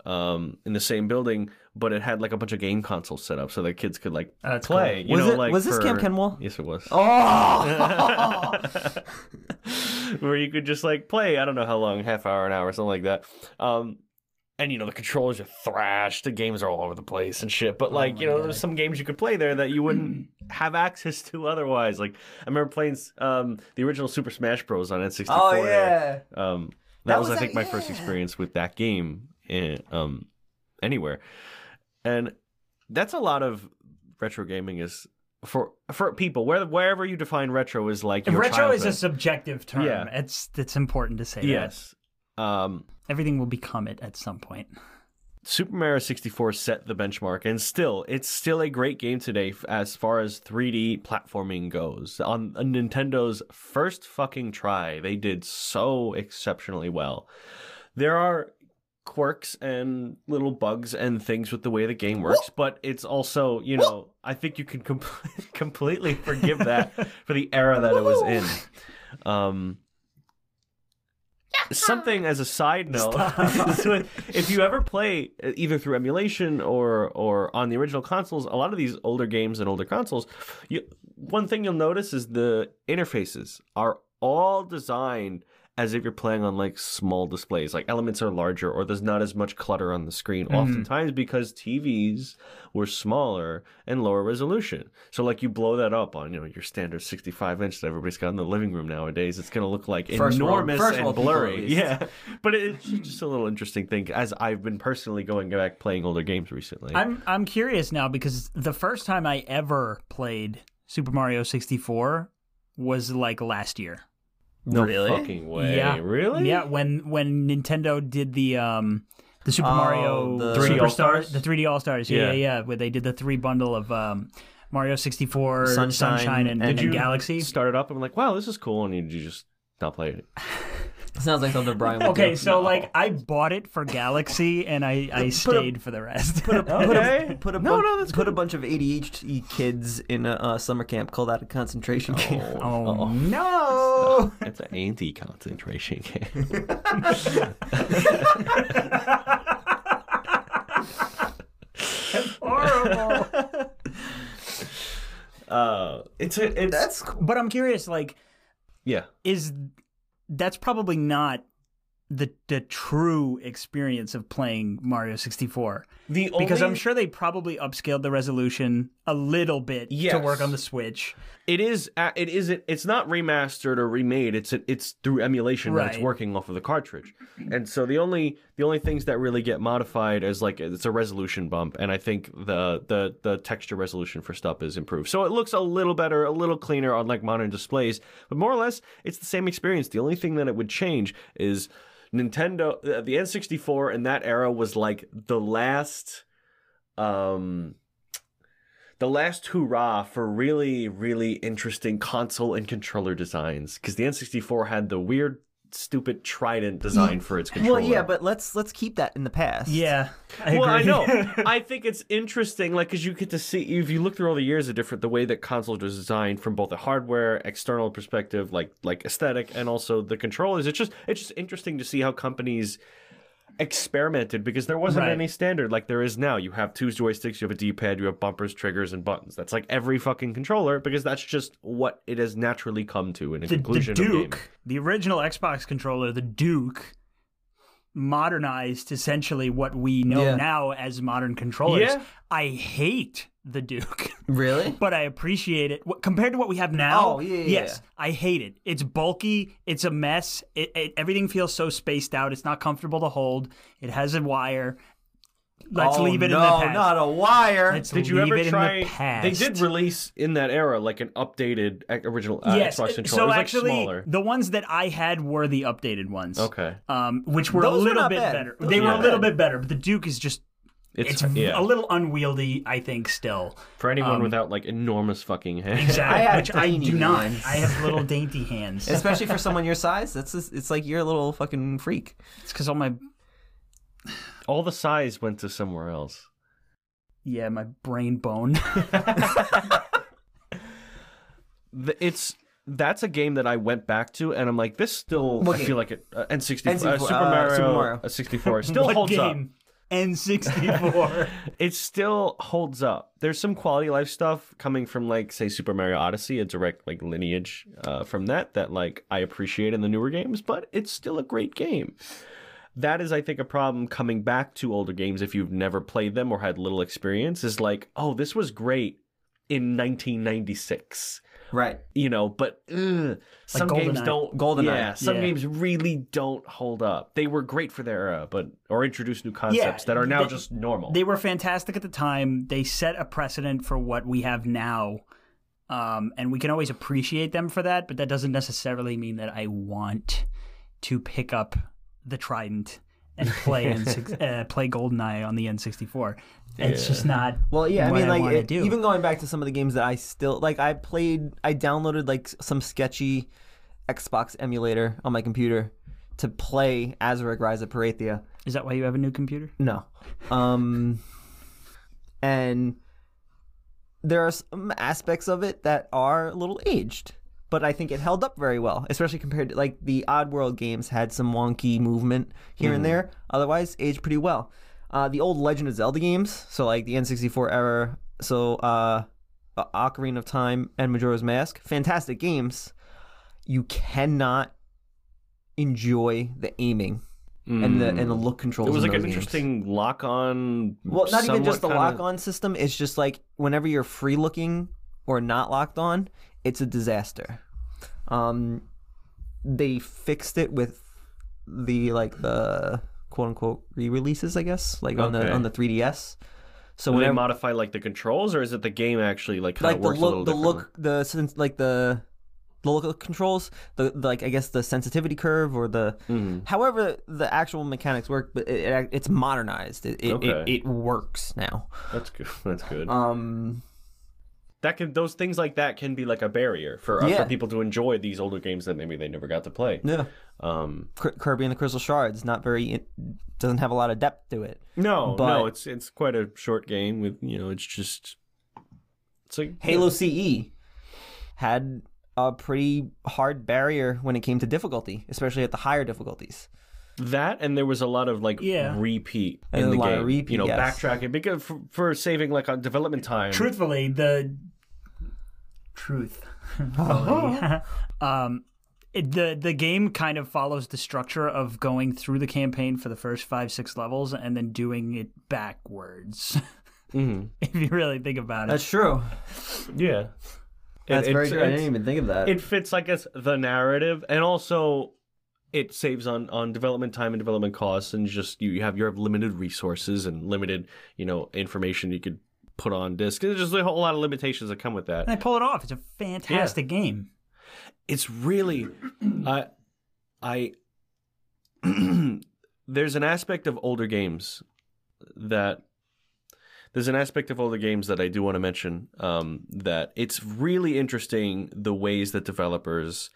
um in the same building, but it had like a bunch of game consoles set up so that kids could like Oh, that's play. You Was know, it- like was this for- Camp Kenwell? Yes, it was. Oh! Where you could just like play, I don't know how long, half hour, an hour, something like that. Um, and you know the controllers are thrashed, the games are all over the place and shit. But like my you know, God. there's some games you could play there that you wouldn't have access to otherwise. Like I remember playing um the original Super Smash Bros on N64. oh, yeah. Um, that, That was, was I think, that- my first experience with that game in, um, anywhere, and that's a lot of retro gaming is for for people where wherever you define retro is like your retro is a subjective term. Yeah. It's it's important to say that. yes. Um, Everything will become it at some point. Super Mario 64 set the benchmark, and still, it's still a great game today as far as 3D platforming goes. On Nintendo's first fucking try, they did so exceptionally well. There are quirks and little bugs and things with the way the game works, but it's also, you know, I think you can com- completely forgive that for the era that it was in. Um, something as a side note so if you ever play uh, either through emulation or or on the original consoles a lot of these older games and older consoles you, one thing you'll notice is the interfaces are all designed as if you're playing on like small displays like elements are larger or there's not as much clutter on the screen mm-hmm. oftentimes because tvs were smaller and lower resolution. So like you blow that up on you know your standard 65 inch that everybody's got in the living room nowadays it's going to look like First enormous and world at blurry yeah. But it's just a little interesting thing as i've been personally going back playing older games recently. I'm I'm curious now because the first time I ever played Super Mario 64 was like last year. No Really? fucking way Yeah. really Yeah, when when Nintendo did the um the Super Oh, Mario the- 3D Superstar, All-Stars? the 3D All Stars, yeah, Yeah. yeah, where they did the three bundle of um Mario 64, Sunshine, Sunshine, and, and- and Galaxy. started up and I'm like wow this is cool and you, you just not play it Sounds like something Brian would Okay, do. so like I bought it for Galaxy and I I stayed for the rest. Put a, put Okay. a, put a, No, bun- no, that's put a bunch of ADHD kids in a uh, summer camp, call that a concentration camp. oh no! it's an anti-concentration game Horrible. uh it's a it's That's cool. but I'm curious, like, yeah is that's probably not the the true experience of playing Mario 64 the because only- I'm sure they probably upscaled the resolution a little bit to work on the Switch. It is. uh, It isn't. It's not remastered or remade. It's it's through emulation that it's working off of the cartridge. And so the only the only things that really get modified is like it's a resolution bump, and I think the the the texture resolution for stuff is improved. So it looks a little better, a little cleaner on like modern displays. But more or less, it's the same experience. The only thing that it would change is Nintendo. uh, The N64 in that era was like the last. Um, the last hurrah for really, really interesting console and controller designs. Because the N64 had the weird, stupid trident design for its controller. Well, yeah, but let's let's keep that in the past. Yeah, I well, I know. I think it's interesting, like, because you get to see if you look through all the years of different the way that consoles are designed from both a hardware, external perspective, like like aesthetic, and also the controllers. It's just it's just interesting to see how companies experimented because there wasn't Right. any standard like there is now. You have two joysticks, you have a D-pad, you have bumpers, triggers, and buttons. That's like every fucking controller because that's just what it has naturally come to in a the, the conclusion of game. Duke, the original Xbox controller, the Duke modernized essentially what we know Yeah. now as modern controllers. Yeah. I hate the Duke. Really? but I appreciate it compared to what we have oh, now. Oh, yeah, yeah, yes, I hate it. It's bulky. It's a mess. It, it, everything feels so spaced out. It's not comfortable to hold. It has a wire. Let's oh, leave it no, in the past. not a wire. Let's Did you ever it try? In the past. They did release in that era like an updated uh, original uh, yes. Xbox controller. So it was, like, actually, smaller. the ones that I had were the updated ones. Okay, Um, which were Those a little not bit bad. better. Those they were were a little bad. bit better, but the Duke is just. it's, It's yeah. a little unwieldy, I think, still. for anyone um, wit's like enormous fucking hands. Exactly. I which I tiny do not. I have little dainty hands. Especially for someone your size, that's just, it's like you're a little fucking freak. It's because all my All the size went to somewhere else. yeah my brain bone. It's that's a game that I went back to, and I'm like, this still. What I game? feel like it. Uh, N64, uh, N64, Super uh, Mario, Super Mario. uh, 64 still holds up. N64. It still holds up. There's some quality life stuff coming from like say Super Mario Odyssey, a direct like lineage uh, from that that like I appreciate in the newer games, but it's still a great game. That is, I think, a problem coming back to older games if you've never played them or had little experience. Is like, oh, this was great in 1996 Right. you know, but ugh, some games GoldenEye. don't. GoldenEye. Yeah, some Yeah. games really don't hold up. They were great for their era, but or introduce new concepts that are now they- just normal. they were fantastic at the time. They set a precedent for what we have now. Um, and we can always appreciate them for that, but that doesn't necessarily mean that I want to pick up the Trident and play N6, uh, play GoldenEye on the N64. It's just not. Well, yeah, I what mean, like wanna it- do. even going back to some of the games that I still like, I played, I downloaded like some sketchy Xbox emulator on my computer to play Azurik Rise of Perathia. Is that why you have a new computer? No, um, and there are some aspects of it that are a little aged, but I think it held up very well, especially compared to like the Oddworld games had some wonky movement here and there. Otherwise, aged pretty well. Uh, the old Legend of Zelda games, so like the N64 era, so uh, Ocarina of Time and Majora's Mask, fantastic games. You cannot enjoy the aiming and the and the look controls. It was like an games. interesting lock on. Well, not even just the lock on system. It's just like whenever you're free looking or not locked on, it's a disaster. Um, they fixed it with the like the quote unquote re releases, I guess, like on Okay. the on the 3DS. So Do they modify like the controls, or is it the game actually like kind like of the works a little look, the look, the sense, like the the look of controls, the, the like I guess the sensitivity curve or the Mm-hmm. however the actual mechanics work, but it, it, it's modernized. It it, it Okay. it works now. That's good. That's good. Um. That can those things like that can be like a barrier for uh, Yeah. for people to enjoy these older games that maybe they never got to play. Yeah. Um, Kirby and the Crystal Shards not very it doesn't have a lot of depth to it. no, But- no, it's it's quite a short game with you know it's just it's like Halo CE had a pretty hard barrier when it came to difficulty, especially at the higher difficulties. That, and there was a lot of like Yeah. repeat And in a the lot of game. repeat, you know, yes. backtracking because for, for saving like on development time. Truthfully, the truth. um, it, the the game kind of follows the structure of going through the campaign for the first five six levels and then doing it backwards. Mhm. if you really think about it, That's true. Yeah, That's It- very it's- true. I didn't even think of that. it fits i guess the narrative and also it saves on on development time and development costs and just you, you have you have limited resources and limited you know information you could put on disk there's just a whole lot of limitations that come with that and they pull it off. It's a fantastic game. it's really i i there's an aspect of older games that there's an aspect of older games that I do want to mention um, that it's really interesting the ways that developers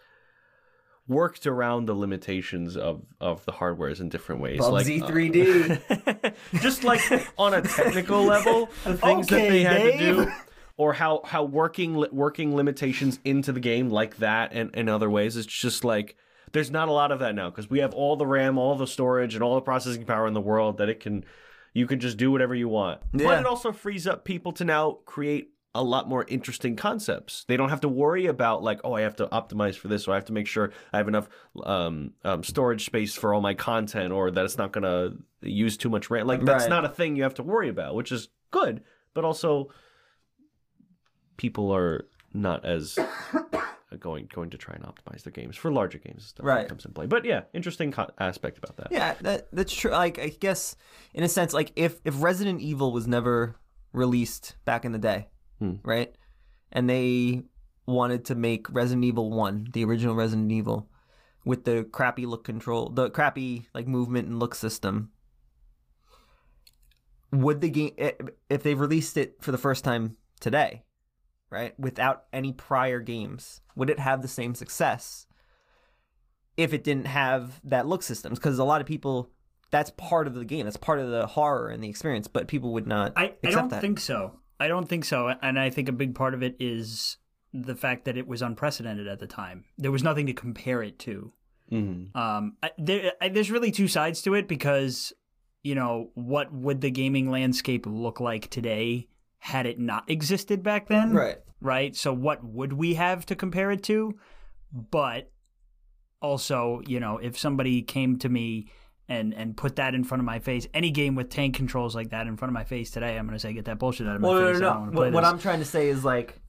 worked around the limitations of, of the hardwares in different ways. Bubsy uh, 3D. just like on a technical level, the things that they had to do, or how how working working limitations into the game like that and and other ways. It's just like there's not a lot of that now because we have all the RAM, all the storage, and all the processing power in the world that it can you can just do whatever you want. Yeah. But it also frees up people to now create a lot more interesting concepts. They don't have to worry about like, oh, I have to optimize for this, or I have to make sure I have enough um, um, storage space for all my content, or that it's not going to use too much RAM. Like that's Right. not a thing you have to worry about, which is good. But also, people are not as going going to try and optimize their games for larger games stuff Right. that comes in play. But yeah, interesting co- aspect about that. Yeah, that that's true. Like I guess in a sense, like if if Resident Evil was never released back in the day, Hmm. right, and they wanted to make Resident Evil One, the original Resident Evil, with the crappy look control, the crappy like movement and look system, would the game if they released it for the first time today, right, without any prior games, would it have the same success? if it didn't have that look systems because a lot of people that's part of the game that's part of the horror and the experience but people would not I, I don't that think so. I don't think so. And I think a big part of it is the fact that it was unprecedented at the time. There was nothing to compare it to. Mm-hmm. Um, I, there, I, there's really two sides to it because, you know, what would the gaming landscape look like today had it not existed back then? right Right. So what would we have to compare it to? But also, you know, if somebody came to me and and put that in front of my face, any game with tank controls like that in front of my face today, I'm going to say, get that bullshit out of my well no face. no I no, don't play What, what i'm trying to say is like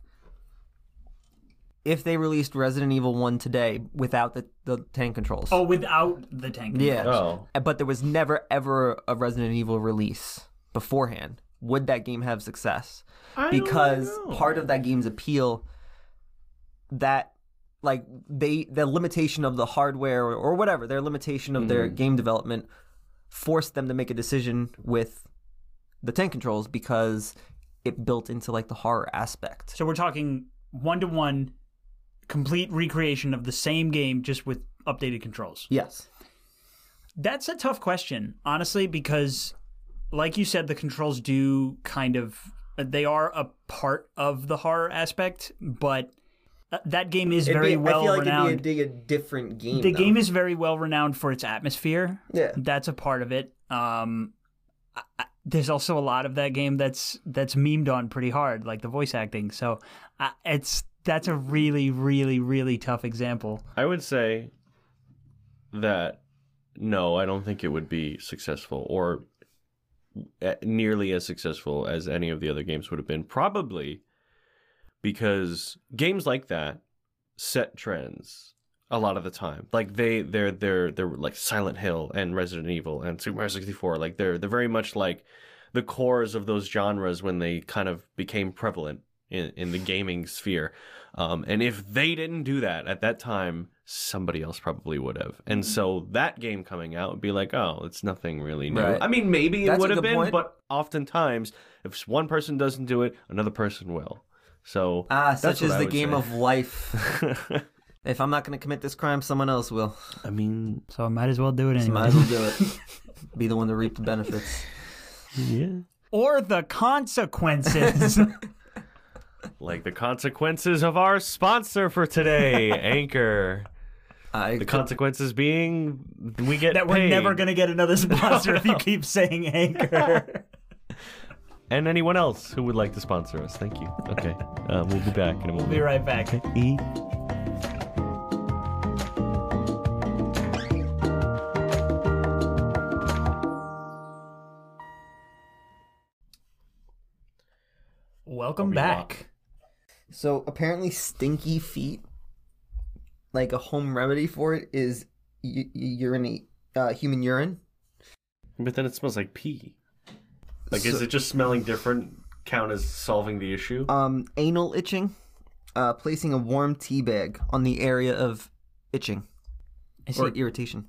if they released resident evil 1 today without the, the tank controls Oh, without the tank. Yeah. controls. Oh, uh, but there was never ever a resident evil release beforehand would that game have success I because part of that game's appeal that like they the limitation of the hardware or, or whatever their limitation of their mm-hmm. game development forced them to make a decision with the tank controls because it built into like the horror aspect. So we're talking one to one, complete recreation of the same game, just with updated controls. yes. That's a tough question, honestly, because, like you said, the controls do kind of they are a part of the horror aspect, but that game is It'd very be, well I feel like renowned. it'd be a, a different game. the though. game is very well renowned for its atmosphere. Yeah. That's a part of it. Um, I, I, there's also a lot of that game that's that's memed on pretty hard, like the voice acting. So I it's that's a really, really, really tough example. I would say that no, I don't think it would be successful or uh, nearly as successful as any of the other games would have been. Probably because games like that set trends a lot of the time. Like they they're they're they're like Silent Hill and Resident Evil and Super Mario 64. Like they're they're very much like the cores of those genres when they kind of became prevalent in, in the gaming sphere. Um, and if they didn't do that at that time, somebody else probably would have. And so that game coming out would be like, oh, it's nothing really new. Right. I mean, maybe it That's a would have been, point. but oftentimes, if one person doesn't do it, another person will. So Ah, that's such what is I the game say. of life. if I'm not going to commit this crime, someone else will. I mean, So I might as well do it So anyway. might as well do it. Be the one to reap the benefits. yeah. or the consequences. Like the consequences of our sponsor for today, Anchor. I The consequences being we get that we're paid. never gonna get another sponsor if you keep saying anchor. And anyone else who would like to sponsor us. Thank you. Okay, uh, we'll be back in a moment. Be right back. Welcome back. So apparently, stinky feet, like a home remedy for it, is u- urinate uh, human urine. But then it smells like pee. Like, is it just smelling different? Count as solving the issue? Um, anal itching, uh, placing a warm tea bag on the area of itching Is or irritation.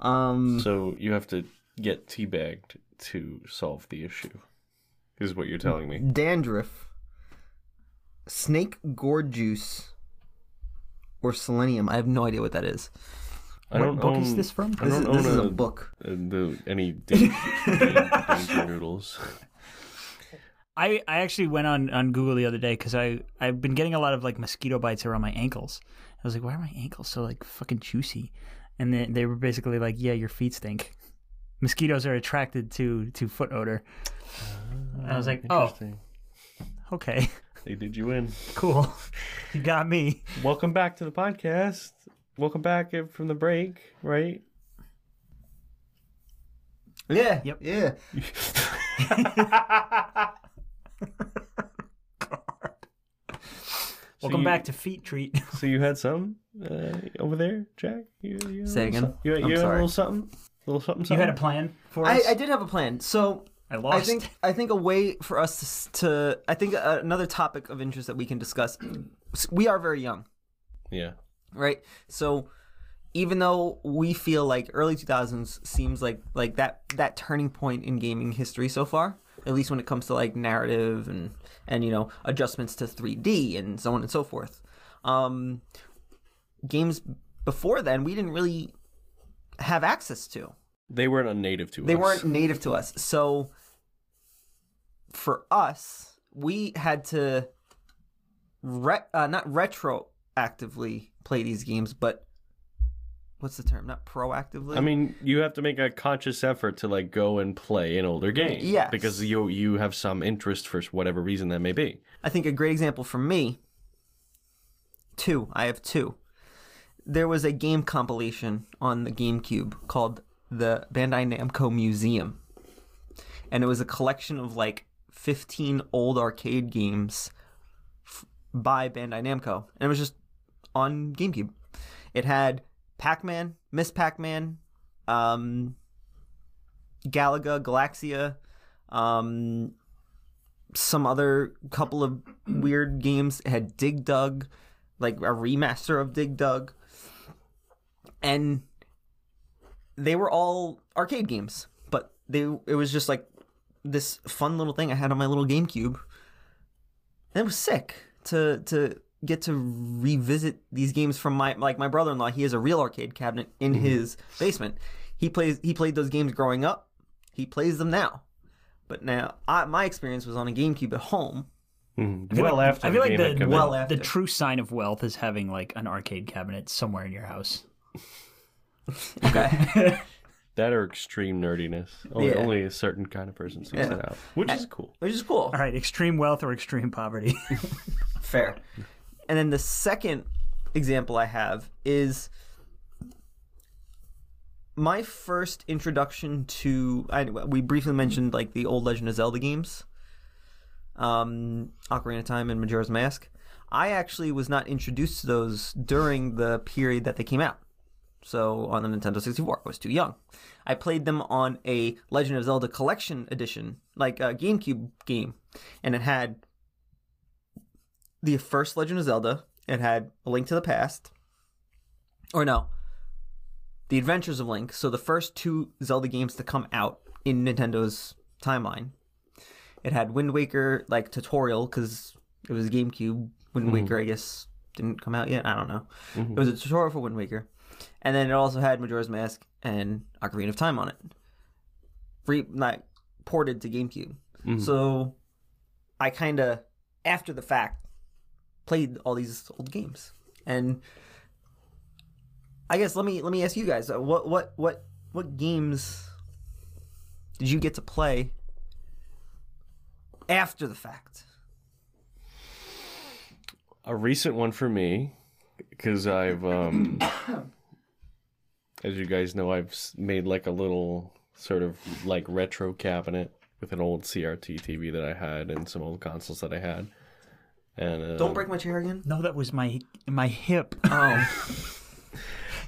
Um, so you have to get teabagged to solve the issue. Is what you're telling me? dandruff, snake gourd juice, or selenium. I have no idea what that is. I what don't book own, is this from? I This is, don't this own is a a- book. uh, the, any dan- dan- danger noodles. I, I actually went on, on Google the other day because I I've been getting a lot of like mosquito bites around my ankles. I was like, why are my ankles so like fucking juicy? And they they were basically like, yeah, your feet stink. Mosquitoes are attracted to to foot odor. I was like, oh, okay, They did you in. cool, you got me. Welcome back to the podcast. Welcome back from the break, right? Yeah. Yep. Yeah. Welcome you- back to Feet Treat. So you had some uh, over there, Jack? You, you had a Say again? some- You, you I'm had a little something? little something, you had a plan for I, us. I did have a plan. So I lost. I think I think a way for us to, to I think uh, another topic of interest that we can discuss. We are very young, Yeah. Right? So even though we feel like early 2000s seems like like that that turning point in gaming history so far, at least when it comes to like narrative and and you know adjustments to 3D and so on and so forth. Um, games before then we didn't really have access to. They weren't native to They us. weren't native to us. So for us, we had to re- uh, not retroactively play these games, but what's the term? Not proactively. I mean, you have to make a conscious effort to like go and play an older game. Yeah. Because you you have some interest for whatever reason that may be. I think a great example for me. Two. I have two. There was a game compilation on the GameCube called the Bandai Namco Museum, and it was a collection of like 15 old arcade games f- by Bandai Namco, and it was just on GameCube. It had Pac-Man, Miss Pac-Man, um, Galaga, Galaxia, um, some other couple of weird games. It had Dig Dug, like a remaster of Dig Dug, and they were all arcade games. But they it was just like this fun little thing I had on my little GameCube. And it was sick to to get to revisit these games from my like my brother-in-law. He has a real arcade cabinet in his basement. He plays he played those games growing up. He plays them now. But now, I, my experience was on a GameCube at home, Mhm. Well like, after I feel like game the, well out. the true sign of wealth is having like an arcade cabinet somewhere in your house. Okay. That are extreme nerdiness. Only, Yeah. only a certain kind of person seeks Yeah. that out, which is cool. Which is cool. All right, extreme wealth or extreme poverty. Fair. And then the second example I have is my first introduction to. I, we briefly mentioned like the old Legend of Zelda games, um, Ocarina of Time and Majora's Mask. I actually was not introduced to those during the period that they came out. So on the Nintendo 64, I was too young. I played them on a Legend of Zelda Collection Edition, like a GameCube game, and it had the first Legend of Zelda. It had A Link to the Past, or no, The Adventures of Link. So the first two Zelda games to come out in Nintendo's timeline. It had Wind Waker like tutorial because it was GameCube. Wind mm-hmm. Waker, I guess, didn't come out yet. I don't know. Mm-hmm. It was a tutorial for Wind Waker, and then it also had Majora's Mask and Ocarina of Time on it, free like ported to GameCube. Mm-hmm. So I kind of after the fact played all these old games, and I guess let me let me ask you guys uh, what what what what games did you get to play after the fact? A recent one for me, because I've, um, as you guys know, I've made like a little sort of like retro cabinet with an old CRT TV that I had and some old consoles that I had. And uh, Don't break my chair again. no, that was my my hip. Oh,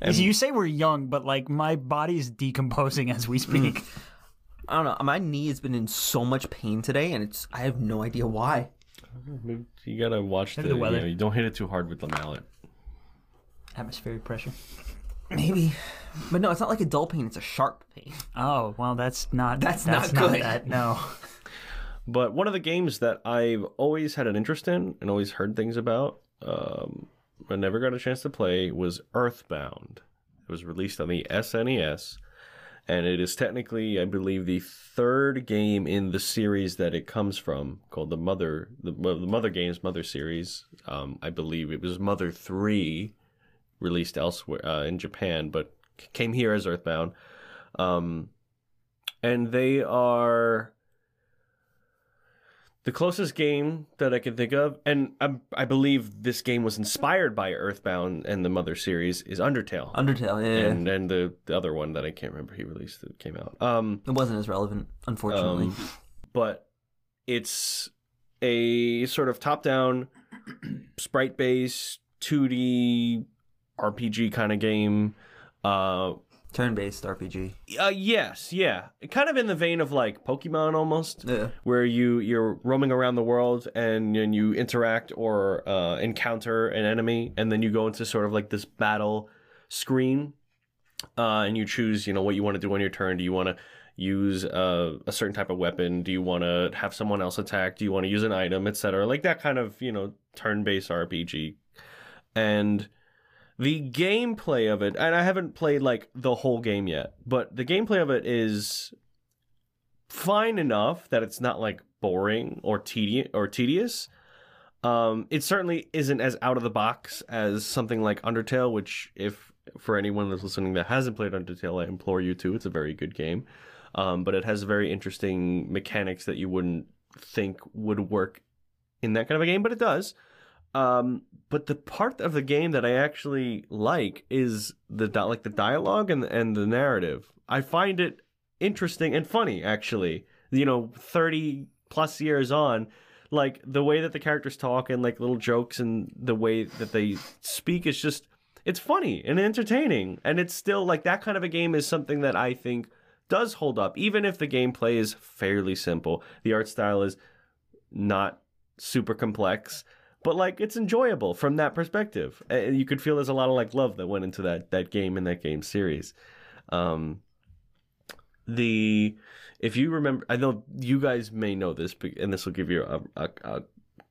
you say we're young, but like my body's decomposing as we speak. I don't know. My knee has been in so much pain today, and it's I have no idea why. you gotta watch the, Maybe the you, weather. know, you don't hit it too hard with the mallet. Atmospheric pressure. Maybe, but no, it's not like a dull pain. It's a sharp pain. Oh well, that's not That's that's, not not, good. that. No. But one of the games that I've always had an interest in and always heard things about, um, but never got a chance to play, was Earthbound. It was released on the SNES, and it is technically, I believe, the third game in the series that it comes from, called the Mother, the, the Mother Games Mother series. Um, I believe it was Mother Three, released elsewhere uh, in Japan, but came here as Earthbound. Um, and they are the closest game that I can think of, and I, I believe this game was inspired by Earthbound and the Mother series, is Undertale, Undertale, yeah, and and the, the other one that I can't remember he released that came out. Um, it wasn't as relevant, unfortunately. um, but it's a sort of top-down, sprite-based, 2D RPG kind of game. Uh, Turn-based RPG. uh, yes, yeah, kind of in the vein of like Pokemon almost. Yeah. where you you're roaming around the world and, and you interact or uh, encounter an enemy and then you go into sort of like this battle screen uh, and you choose you know what you want to do on your turn do you want to use uh, a certain type of weapon do you want to have someone else attack do you want to use an item etc like that kind of you know turn-based rpg and the gameplay of it and i haven't played like the whole game yet but the gameplay of it is fine enough that it's not like boring or tedious or tedious. Um, it certainly isn't as out of the box as something like Undertale, which, if for anyone that's listening that hasn't played Undertale, I implore you to. It's a very good game, um, but it has very interesting mechanics that you wouldn't think would work in that kind of a game, but it does. Um, but the part of the game that I actually like is the like the dialogue and and the narrative. I find it interesting and funny actually. You know 30 plus years on like the way that the characters talk and like little jokes and the way that they speak is just it's funny and entertaining. And it's still like that kind of a game is something that i think does hold up even if the gameplay is fairly simple. The art style is not super complex but like it's enjoyable from that perspective and you could feel there's a lot of like love that went into that that game and that game series um the if you remember i know you guys may know this but- and this will give you a, a, a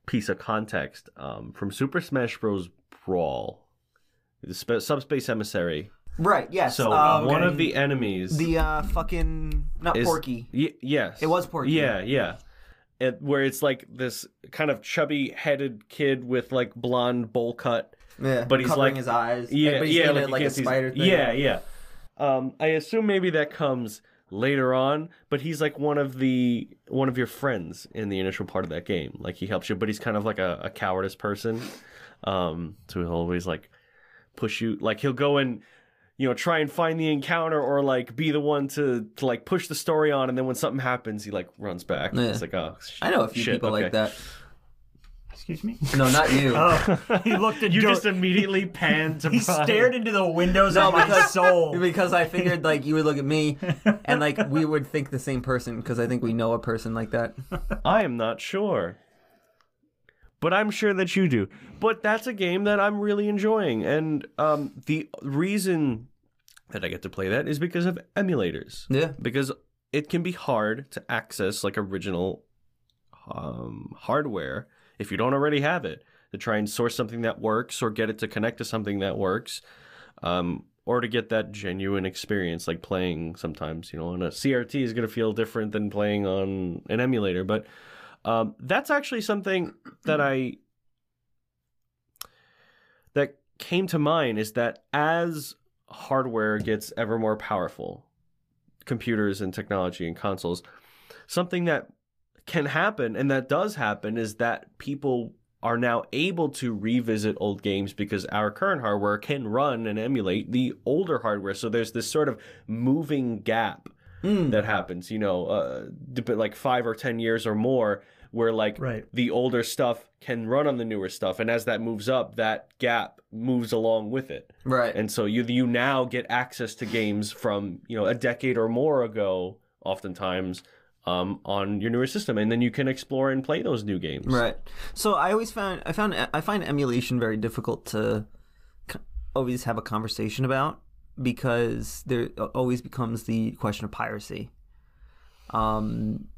piece of context um, from super smash bros brawl the sp- subspace emissary Right. Yes. so um, one of the enemies the uh fucking not is- Porky. Y- yes It was Porky. yeah yeah it, where it's like this kind of chubby headed kid with like blonde bowl cut. Yeah, But he's covering like- his eyes. Yeah, but he's yeah, like, it like a can't see his- spider thing. Yeah, yeah. Um, I assume maybe that comes later on, but he's like one of the one of your friends in the initial part of that game. Like he helps you, but he's kind of like a, a cowardice person. Um, so he'll always like push you. Like he'll go and you know try and find the encounter or like be the one to to like push the story on, and then when something happens, he like runs back. Yeah. It's like oh, I know a few shit, people okay. like that. Excuse me. No, not you. Oh, he looked at You Joe- just immediately pan to He Brian. stared into the windows No, of my soul. because I figured like you would look at me and like we would think the same person because I think we know a person like that. I am not sure. But I'm sure that you do. But that's a game that I'm really enjoying. And um, the reason that I get to play that is because of emulators. Yeah. Because it can be hard to access like original um, hardware if you don't already have it. To try and source something that works or get it to connect to something that works. Um, or to get that genuine experience, like playing sometimes, you know, on a CRT is going to feel different than playing on an emulator. But um, that's actually something that I that came to mind is that as hardware gets ever more powerful, computers and technology and consoles, something that can happen and that does happen is that people are now able to revisit old games because our current hardware can run and emulate the older hardware. So there's this sort of moving gap Mm. that happens, you know, uh, like five or 10 years or more, where like Right. the older stuff can run on the newer stuff. And as that moves up, that gap moves along with it. Right. And so you you now get access to games from you know a decade or more ago, oftentimes um, on your newer system, and then you can explore and play those new games. Right. So I always found I found I find emulation very difficult to always have a conversation about because there always becomes the question of piracy. Um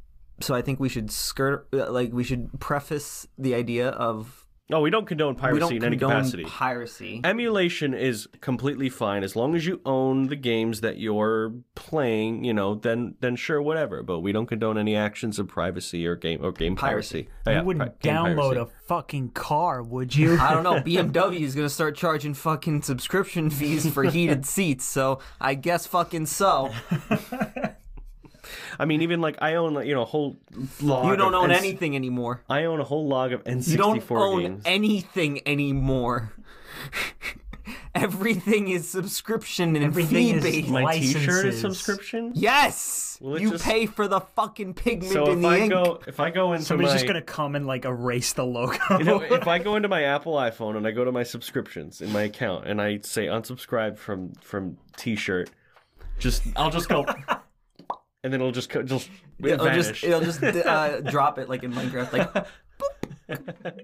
so I think we should skirt uh, like we should preface the idea of Oh, we don't condone we piracy don't in any condone capacity. piracy. Emulation is completely fine as long as you own the games that you're playing. You know, then then sure, whatever. But we don't condone any actions of privacy or game or game piracy. Piracy. Oh, yeah, you wouldn't pi- game download piracy. a fucking car, would you? I don't know. BMW is gonna start charging fucking subscription fees for heated seats, so I guess fucking so. I mean, even like I own like, you know a whole log. You don't of own N- anything anymore. I own a whole log of N64 You don't own games. anything anymore. Everything is subscription and Everything fee is based. My T-shirt is subscription. Yes, Well, you just- pay for the fucking pigment So in if the I ink. go, if I go into Somebody's my, just gonna come and like erase the logo. you know, if I go into my Apple iPhone and I go to my subscriptions in my account and I say unsubscribe from from T-shirt, just I'll just go, and then it'll just co- just it'll vanish just it'll just uh, drop it like in Minecraft. Like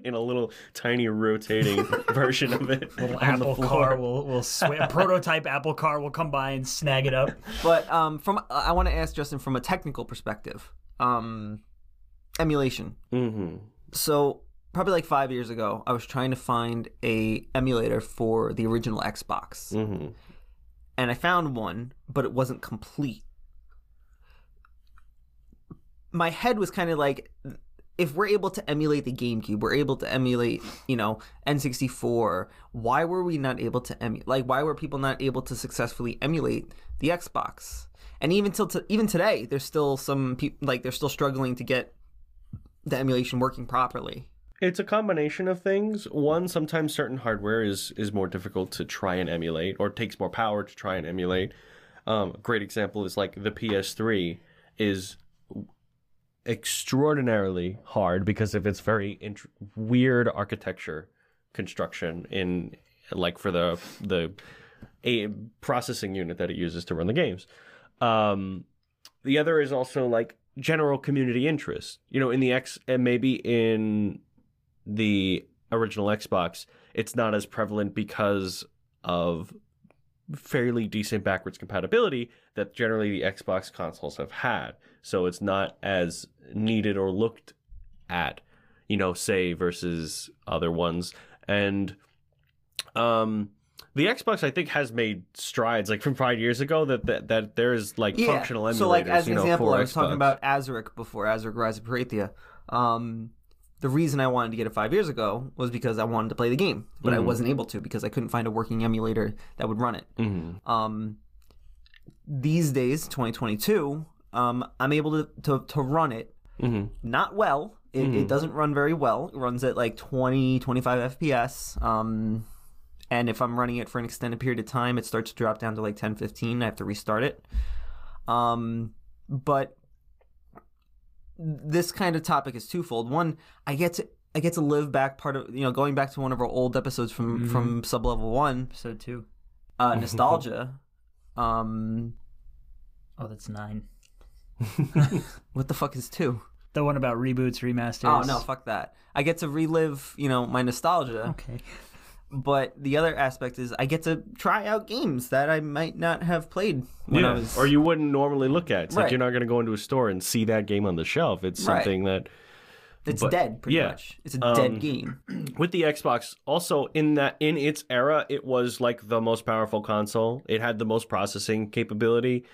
in a little tiny rotating version of it on the Apple floor. car will will sw- a prototype Apple car will come by and snag it up. But um, from I want to ask Justin from a technical perspective, um, emulation. Mhm. So probably like five years ago, I was trying to find a emulator for the original Xbox, Mhm. and I found one, but it wasn't complete. My head was kind of like, if we're able to emulate the GameCube, we're able to emulate, you know, N64. Why were we not able to emulate? Like, why were people not able to successfully emulate the Xbox? And even till even today, there's still some people like they're still struggling to get the emulation working properly. It's a combination of things. One, sometimes certain hardware is is more difficult to try and emulate, or takes more power to try and emulate. Um, a great example is like the PS3 is extraordinarily hard because of its very int- weird architecture construction in like for the the a processing unit that it uses to run the games. Um, the other is also like general community interest. You know, in the X and maybe in the original Xbox, it's not as prevalent because of fairly decent backwards compatibility that generally the Xbox consoles have had. So it's not as needed or looked at, you know, say versus other ones. And um the Xbox I think has made strides like from 5 years ago that that, that there's like functional emulators, So, like as an know, example, I was talking about Azurik before Azurik Rise of Perathia. Um, the reason I wanted to get it five years ago was because I wanted to play the game, but I wasn't able to because I couldn't find a working emulator that would run it. Mm-hmm. Um, these days, 2022, um, I'm able to, to, to run it Mm-hmm. not well. It, Hmm. it doesn't run very well. It runs at like 20, 25 FPS. Um, and if I'm running it for an extended period of time, it starts to drop down to like 10, 15. I have to restart it. Um, but this kind of topic is twofold. One, I get to I get to live back part of you know going back to one of our old episodes from Mm-hmm. from sublevel one, Episode two. uh, nostalgia. um, Oh, that's nine. what the fuck is two? The one about reboots, remasters. Oh no, fuck that. I get to relive, you know, my nostalgia. Okay. But the other aspect is I get to try out games that I might not have played when I was or you wouldn't normally look at. It's like you're not going to go into a store and see that game on the shelf. It's Right. something that it's but- dead pretty yeah. much. It's a Um, dead game. with the Xbox, also in that in its era, it was like the most powerful console. It had the most processing capability,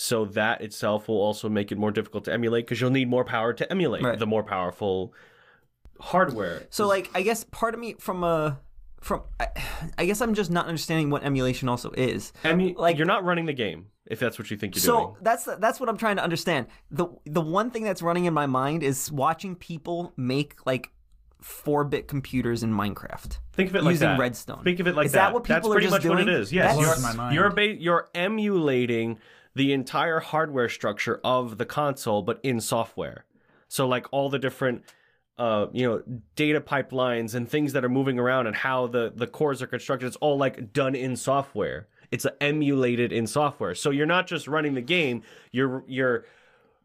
so that itself will also make it more difficult to emulate because you'll need more power to emulate Right. the more powerful hardware. So like I guess part of me from a from I, I guess I'm just not understanding what emulation also is. Emu- like- like you're not running the game if that's what you think you're So doing. that's that's what I'm trying to understand. The the one thing that's running in my mind is watching people make like four bit computers in Minecraft. Think of it like using that. Redstone. Think of it like Is that. that what That's people are pretty just much what it is. doing? Yes, That's- you're, Blows my mind. you're ba- you're emulating the entire hardware structure of the console, but in software. So like all the different, uh, you know, data pipelines and things that are moving around and how the the cores are constructed. It's all like done in software. It's emulated in software. So you're not just running the game. You're you're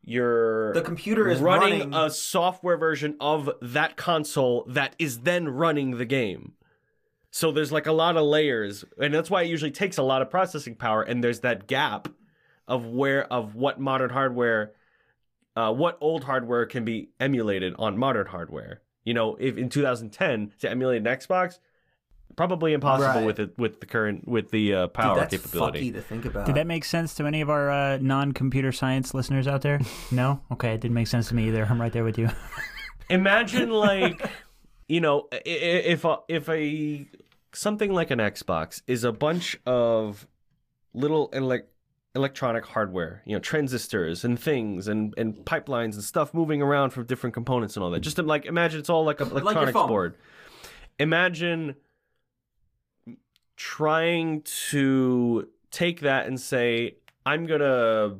you're The computer is running, running- a software version of that console that is then running the game. So there's like a lot of layers, and that's why it usually takes a lot of processing power. And there's that gap of where of what modern hardware, uh, what old hardware can be emulated on modern hardware. You know, if in 2010 to emulate an Xbox, probably impossible Right. with it with the current with the uh, Dude, power that's capability. fucky to think about. Did that make sense to any of our uh, non-computer science listeners out there? No. Okay, it didn't make sense to me either. I'm right there with you. Imagine like, you know, i- i- if a, if a something like an Xbox is a bunch of little elec electronic hardware, you know, transistors and things and and pipelines and stuff moving around from different components and all that. Just like imagine it's all like a your electronics phone. board. Imagine trying to take that and say, I'm gonna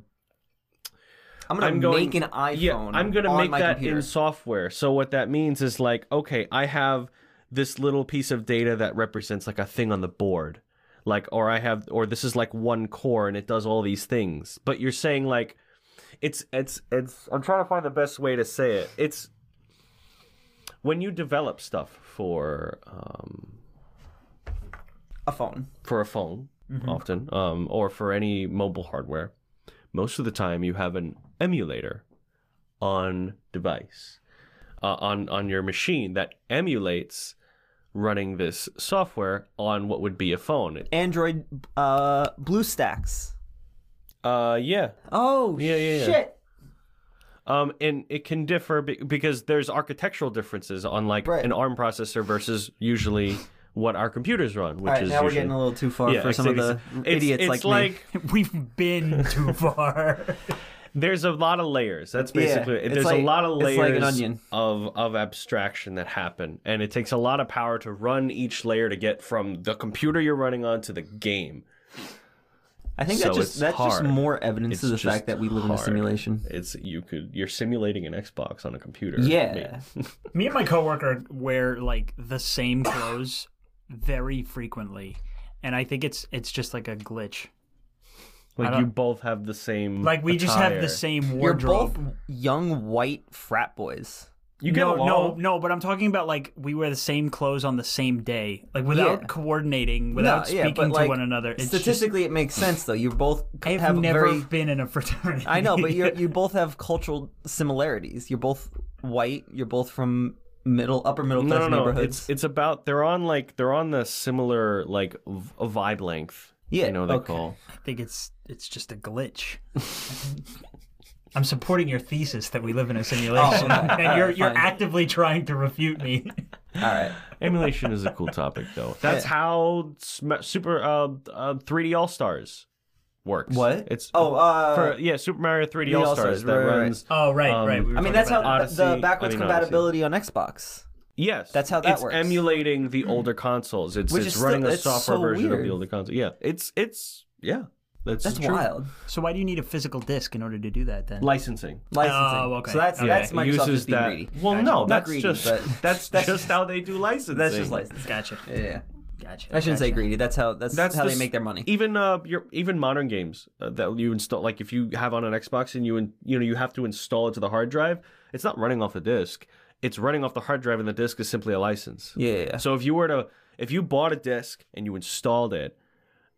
I'm gonna I'm going- make an iPhone. yeah, I'm gonna on make that computer. in software. So what that means is like, okay, I have this little piece of data that represents like a thing on the board. Like or I have or this is like one core and it does all these things. But you're saying like it's it's it's I'm trying to find the best way to say it. It's when you develop stuff for um a phone. for a phone often um, or for any mobile hardware most of the time you have an emulator on device uh, on on your machine that emulates running this software on what would be a phone Android uh BlueStacks. uh yeah Oh Yeah, yeah, yeah. shit. um and it can differ be- because there's architectural differences on like Right. an arm processor versus usually what our computers run which All right, is now we're getting a little too far yeah, for some of the it's- idiots it's like, me. We've been too far. There's a lot of layers. That's Yeah, basically there's like- a lot of layers like an onion. of of abstraction that happen, and it takes a lot of power to run each layer to get from the computer you're running on to the game. I think So that's just it's that's just more evidence of the fact that we live in a simulation. It's you could you're simulating an Xbox on a computer. Yeah. Me and my coworker wear like the same clothes very frequently, and I think it's it's just like a glitch. I like you both have the same. Like we just have attire. the same You're wardrobe. both young white frat boys. You get no, along. no, no, but I'm talking about like we wear the same clothes on the same day, like without Yeah. coordinating, without No, yeah, speaking but, to like, one another. It's just, Statistically, it makes sense though. You both I've have never very. been in a fraternity. I know, but you you both have cultural similarities. You're both white. You're both from middle upper middle class No, no, no. neighborhoods. It's it's about they're on like they're on the similar like v- a vibe length. Yeah, you know they okay. call. I think it's it's just a glitch. I'm supporting your thesis that we live in a simulation, Oh, and you're you're fine. actively trying to refute me. All right. Emulation is a cool topic, though. That's Yeah. how Super uh, uh, 3D All Stars works. What? It's Oh, uh, for yeah, Super Mario 3D 3D All Stars that right, right, runs. Oh right, Um, right. We I mean, that's how about the, the backwards I mean, compatibility on Xbox. Yes, That's how that it's works. emulating the older consoles. It's Which it's is running still- a software so version of the older console. Yeah, it's it's yeah, that's That's wild. So why do you need a physical disc in order to do that then? Licensing. Licensing. Oh, okay. So that's Okay. that's It Microsoft uses just being that. greedy. Well, Gotcha. no, Not that's greedy, just but that's, that's just how they do licensing. That's just licensing. Gotcha. Yeah, yeah. Gotcha. I shouldn't say greedy. That's how that's, That's how the they make their money. Even uh, your even modern games uh, that you install, like if you have on an Xbox and you in, you know you have to install it to the hard drive, it's not running off the disk. It's running off the hard drive, and the disk is simply a license. Yeah, yeah, yeah. So if you were to if you bought a disc and you installed it,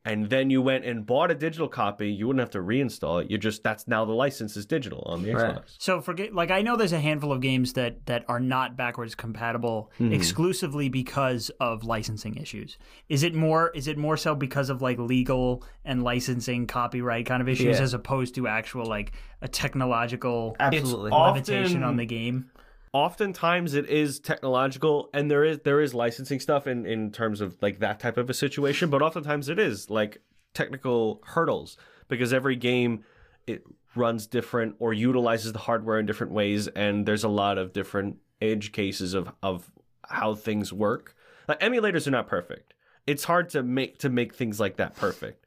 and then you went and bought a digital copy, you wouldn't have to reinstall it. You just that's now the license is digital on the Right. Xbox. So forget like I know there's a handful of games that that are not backwards compatible Mm-hmm. exclusively because of licensing issues. Is it more is it more so because of like legal and licensing copyright kind of issues Yeah. as opposed to actual like a technological Absolutely. all- limitation often- on the game? Oftentimes it is technological and there is there is licensing stuff in in terms of like that type of a situation but oftentimes it is like technical hurdles because every game it runs different or utilizes the hardware in different ways and there's a lot of different edge cases of of how things work. Like emulators are not perfect. It's hard to make to make things like that perfect.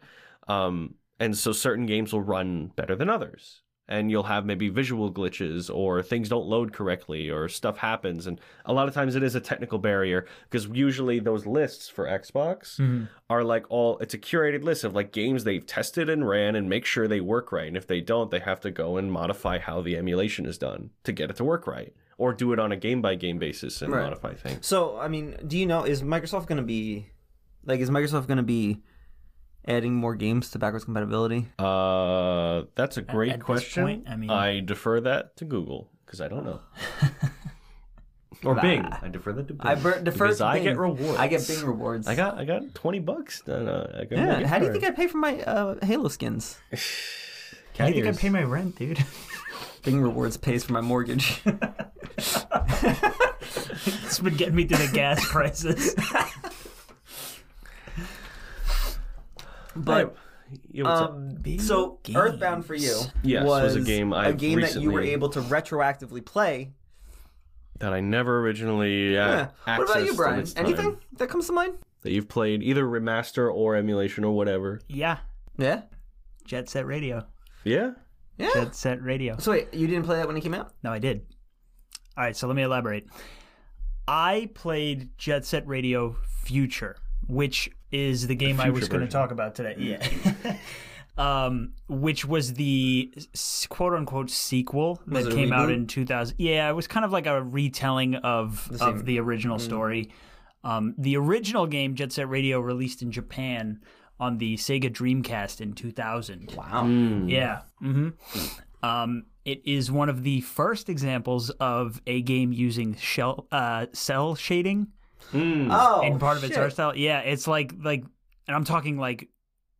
Um and so certain games will run better than others and you'll have maybe visual glitches or things don't load correctly or stuff happens. And a lot of times it is a technical barrier because usually those lists for Xbox mm-hmm. are like all it's a curated list of like games they've tested and ran and make sure they work right. And if they don't they have to go and modify how the emulation is done to get it to work right or do it on a game by game basis and Right. modify things. So, I mean, do you know is Microsoft going to be like is Microsoft going to be adding more games to backwards compatibility? uh that's a great at this question point, I mean- I defer that to Google because I don't know or Bing I defer that to Bing I ber- defer because to I Bing. get rewards I get Bing rewards. I got I got twenty bucks. Uh, I got Yeah. gift How do you think I pay for my uh, Halo skins? How do you think I pay my rent, dude? Bing rewards pays for my mortgage. it's been getting me through the gas prices. but Yeah, what's up? um, Video so games. Earthbound for you Yes, was a game a I've game that you were recently- able to retroactively play. that I never originally uh, Yeah. What about you, accessed in Brian? its time. Anything that comes to mind? that you've played, either remaster or emulation or whatever? yeah, Yeah. Jet Set Radio. Yeah, Yeah. Jet Set Radio. So wait, you didn't play that when it came out? No, I did. All right, so let me elaborate. I played Jet Set Radio Future, which is the game I was going to talk about today. Yeah. um, which was the quote unquote sequel Was that it a came out in 2000. Yeah, it was kind of like a retelling of The of the original story. Um, the original game, Jet Set Radio, released in Japan on the Sega Dreamcast in 2000. Wow. Yeah. hmm Um, it is one of the first examples of a game using shell uh, cell shading Mm. Oh, in part of its shit. art style. Yeah, it's like like, and I'm talking like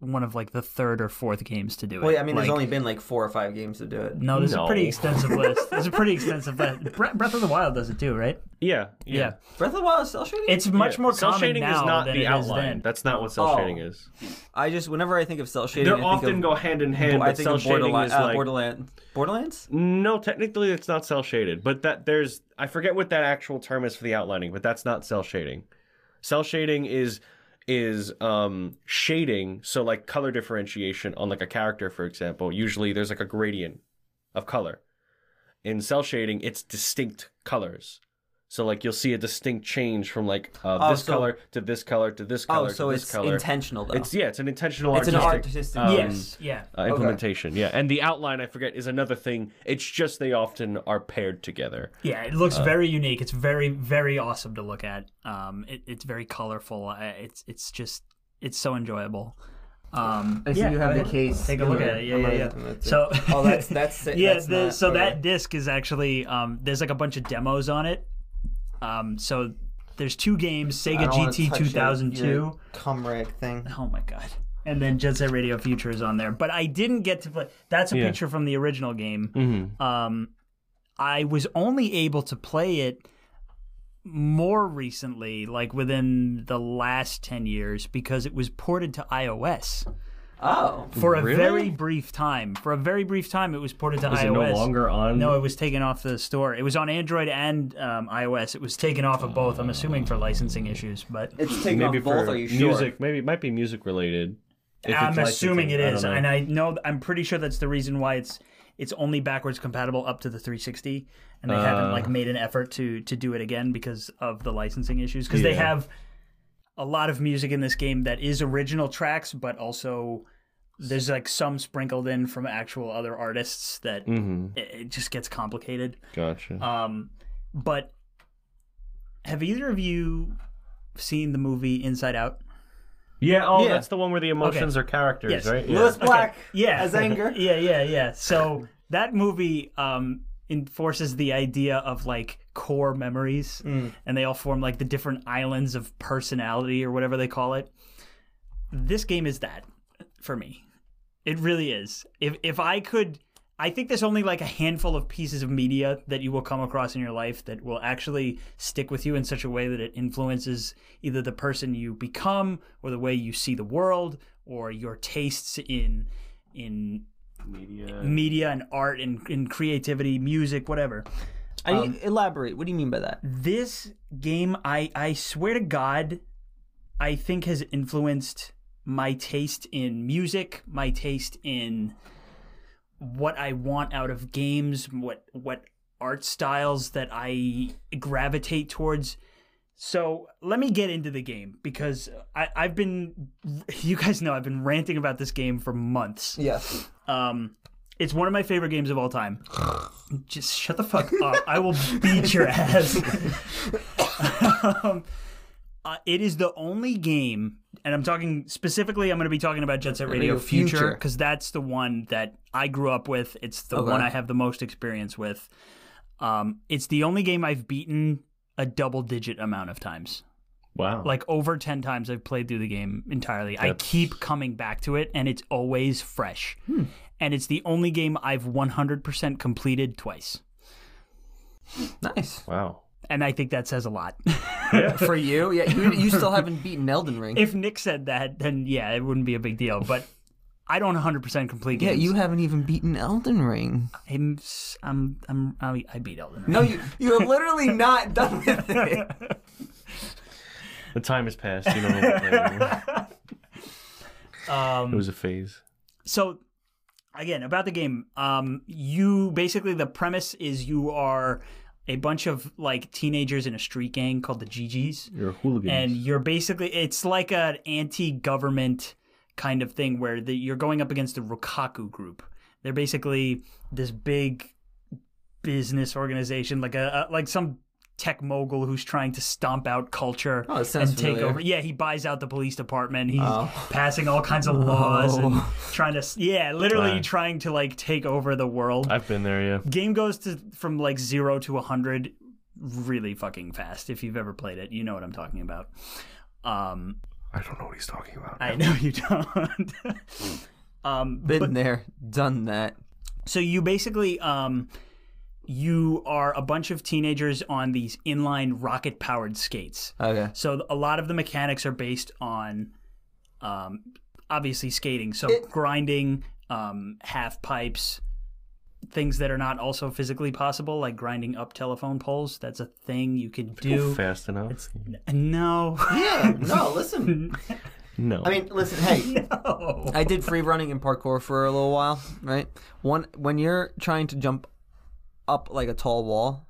one of like the third or fourth games to do it. Well, yeah, I mean, Like- there's only been like four or five games to do it. no. There's a pretty extensive list. There's a pretty extensive list. Bre- Breath of the Wild does it too, right? yeah, Yeah. Breath of the Wild is cell shading. It's much Yeah. more cell common shading now is not than the it is outline. then. That's not what cell Oh. shading is. I just whenever I think of cell shading, They often of, go hand in hand, I think cell of shading Borderlands. is Uh, like Borderlands. Borderlands. no, technically it's not cell shaded, but that there's I forget what that actual term is for the outlining, but that's not cell shading. Cell shading is is um shading, so like color differentiation on like a character, for example. Usually there's like a gradient of color. In cell shading, it's distinct colors. So like you'll see a distinct change from like uh, Oh, this so- color to this color to this color Oh, so to this it's color. intentional though. It's yeah, it's an intentional It's an artistic, artistic. um, yes. Yeah. uh, implementation. Yeah, and the outline I forget is another thing. It's just they often are paired together. Yeah, it looks very unique. It's very, very awesome to look at. Um, it, it's very colorful. Uh, It's, it's just, it's so enjoyable. Um, I see yeah, you have the case. Take a look at it. Yeah, I'm yeah, yeah. So, oh, that's that's yeah. That's the, not- so okay. that disc is actually, um, there's like a bunch of demos on it. Um, so there's two games: Sega GT touch your- 2002. your cum rag thing. Oh my god. and then Jet Set Radio Future is on there. But I didn't get to play. That's a Yeah. picture from the original game. Mm-hmm. Um, I was only able to play it more recently, like within the last ten years, because it was ported to iOS Oh. for a Really? very brief time. For a very brief time, it was ported to Is iOS. it no longer on? No, it was taken off the store. It was on Android and um, iOS. It was taken off of both. I'm assuming for licensing issues, but It's taken maybe off both, are you sure? music. Maybe it might be music related. If I'm assuming it is, I is, don't know. and I know I'm pretty sure that's the reason why it's it's only backwards compatible up to the 360, and they haven't Uh. like made an effort to to do it again because of the licensing issues. Because they have a lot of music in this game that is original tracks, but also there's like some sprinkled in from actual other artists that Mhm. it, it just gets complicated. Gotcha. Um, but have either of you seen the movie Inside Out? yeah. Oh, yeah. that's the one where the emotions are characters, Yes. right? Lewis Black yeah as anger. yeah yeah yeah so that movie um enforces the idea of like core memories. Mm. and they all form like the different islands of personality or whatever they call it. This game is that for me. It really is. If if i could i think there's only like a handful of pieces of media that you will come across in your life that will actually stick with you in such a way that it influences either the person you become or the way you see the world or your tastes in in Media. media and art and, and creativity music whatever I need, elaborate. What do you mean by that? this game i i swear to god i think has influenced my taste in music my taste in what i want out of games what what art styles that i gravitate towards so let me get into the game because I, I've been, you guys know, I've been ranting about this game for months. Yes. Um, it's one of my favorite games of all time. Just shut the fuck up. I will beat your ass. um, uh, it is the only game, and I'm talking specifically, I'm going to be talking about Jet Set Radio, Radio Future because that's the one that I grew up with. It's the Okay. one I have the most experience with. Um, it's the only game I've beaten a double digit amount of times Wow. like over 10 times I've played through the game entirely. I keep coming back to it and it's always fresh. Hmm. And it's the only game I've 100% completed twice. Nice. wow. And I think that says a lot. For you, yeah, you, you still haven't beaten Elden Ring. if Nick said that, then yeah, it wouldn't be a big deal. But I don't 100% complete yeah, you haven't even beaten Elden Ring. I'm, s- I'm, I'm, I I beat Elden Ring. No, you you have literally not done with it. The time has passed. You don't know. Um, It was a phase. so again about the game um you basically the premise is you are a bunch of like teenagers in a street gang called the GGs You're a hooligan. and you're basically it's like an anti-government kind of thing where the, you're going up against the Rokkaku group they're basically this big business organization like a, a like some tech mogul who's trying to stomp out culture Oh, it sounds and take familiar. over yeah he buys out the police department he's Oh. passing all kinds of laws and Oh. trying to yeah literally Right. trying to like take over the world I've been there, yeah. game goes to from like 0 to 100 really fucking fast if you've ever played it you know what i'm talking about um I don't know what he's talking about. i know you don't um Been there, done that. so you basically um you are a bunch of teenagers on these inline rocket powered skates Okay. so a lot of the mechanics are based on um obviously skating so It- grinding um half pipes things that are not also physically possible like grinding up telephone poles that's a thing you can Go do fast enough. no Yeah. No, listen. No. I mean, listen. Hey, no. I did free running and parkour for a little while, right? One when you're trying to jump up like a tall wall,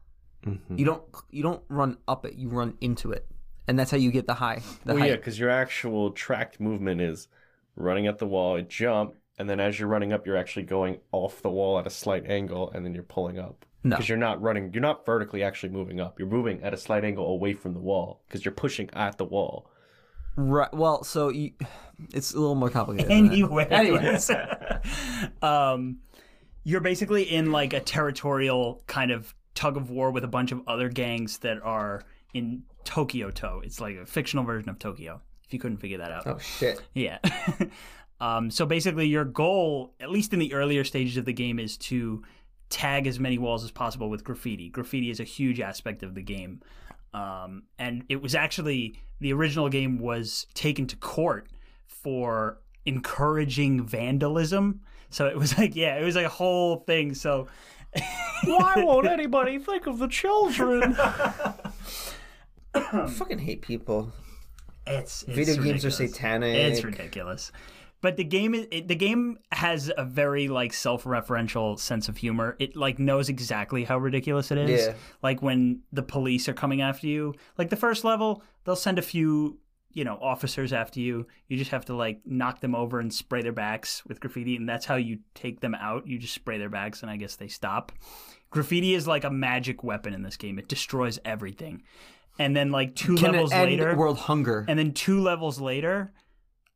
Mhm. you don't you don't run up it, you run into it, and that's how you get the high. The well, height. yeah, because your actual tracked movement is running at the wall, jump, and then as you're running up, you're actually going off the wall at a slight angle, and then you're pulling up. No. Because you're not running, you're not vertically actually moving up. You're moving at a slight angle away from the wall because you're pushing at the wall. Right. Well, so you, it's a little more complicated. than that. Anyways. Anyways. um, you're basically in like a territorial kind of tug of war with a bunch of other gangs that are in Tokyo To. It's like a fictional version of Tokyo. If you couldn't figure that out. Oh shit. Yeah. Um, so basically, your goal, at least in the earlier stages of the game, is to tag as many walls as possible with graffiti. Graffiti is a huge aspect of the game. Um, and it was actually the original game was taken to court for encouraging vandalism. So it was like, yeah, it was like a whole thing. So Why won't anybody think of the children? I fucking hate people. it's, it's Video games are satanic. It's ridiculous. But the game is it, the game has a very like self-referential sense of humor. It like knows exactly how ridiculous it is. Yeah. Like when the police are coming after you. Like the first level, they'll send a few, you know, officers after you. You just have to like knock them over and spray their backs with graffiti and that's how you take them out. You just spray their backs and I guess they stop. Graffiti is like a magic weapon in this game. It destroys everything. And then like two Can levels later, world hunger? and then two levels later,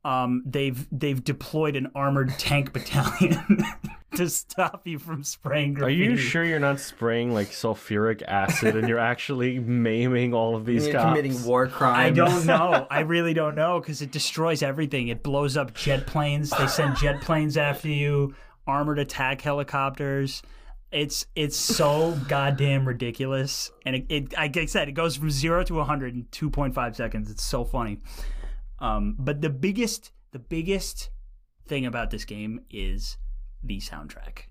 um, they've they've deployed an armored tank battalion to stop you from spraying graffiti. Are you sure you're not spraying like sulfuric acid and you're actually maiming all of these You're cops? committing war crimes. I don't know. I really don't know because it destroys everything. It blows up jet planes. They send jet planes after you. Armored attack helicopters. It's it's so goddamn ridiculous. And it, it like I said, it goes from zero to 100 in 2.5 seconds. It's so funny. Um, but the biggest the biggest thing about this game is the soundtrack.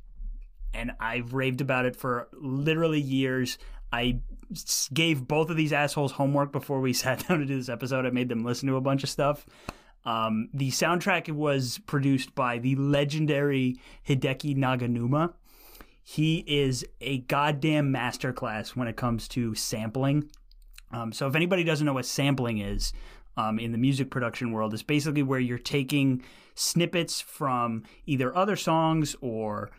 And I've raved about it for literally years. I gave both of these assholes homework before we sat down to do this episode. I made them listen to a bunch of stuff. Um, the soundtrack was produced by the legendary Hideki Naganuma. He is a goddamn masterclass when it comes to sampling. Um, so if anybody doesn't know what sampling is um, in the music production world, it's basically where you're taking snippets from either other songs or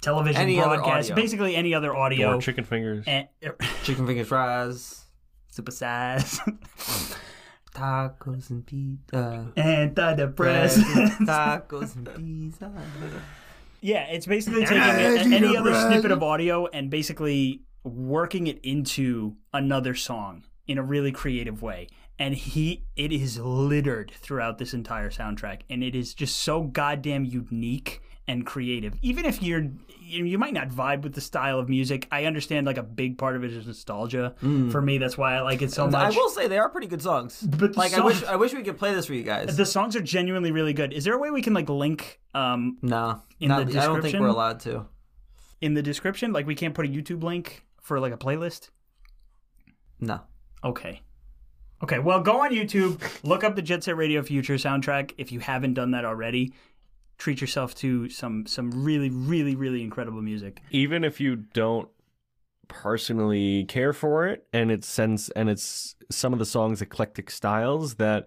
television Any broadcasts, basically any other audio. Or chicken fingers. Eh, and, Chicken fingers fries, super size tacos and pizza. antidepressants. tacos and pizza. Yeah, it's basically taking a- any other snippet of audio and basically working it into another song in a really creative way. And he, it is littered throughout this entire soundtrack, and it is just so goddamn unique and creative. Even if you're, you, you might not vibe with the style of music. I understand like a big part of it is nostalgia. For me, that's why I like it so much. I will say they are pretty good songs. But like I wish, I wish we could play this for you guys. the songs are genuinely really good. Is there a way we can like link um, no, in not- the I don't think we're allowed to. in the description? Like we can't put a YouTube link for like a playlist? No. Okay. Okay, well, go on YouTube, look up the Jet Set Radio Future soundtrack if you haven't done that already. Treat yourself to some some really really really incredible music. Even if you don't personally care for it, and it's sense and it's some of the songs eclectic styles that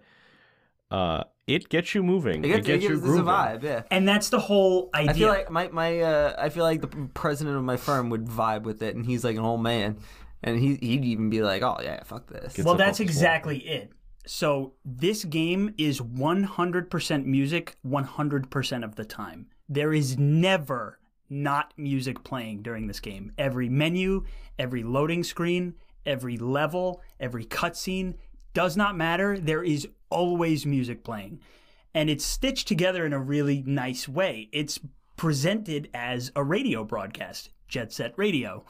uh, it gets you moving. It, gets, it gets you gives us a grooving. vibe. Yeah. And that's the whole idea. I feel like my my uh, I feel like the president of my firm would vibe with it, and he's like an old man, and he he'd even be like, "Oh yeah, fuck this." Gets well, up that's off the exactly it. So this game is 100% music 100% of the time. There is never not music playing during this game. Every menu, every loading screen, every level, every cutscene does not matter. There is always music playing. And it's stitched together in a really nice way. It's presented as a radio broadcast, Jet Set Radio.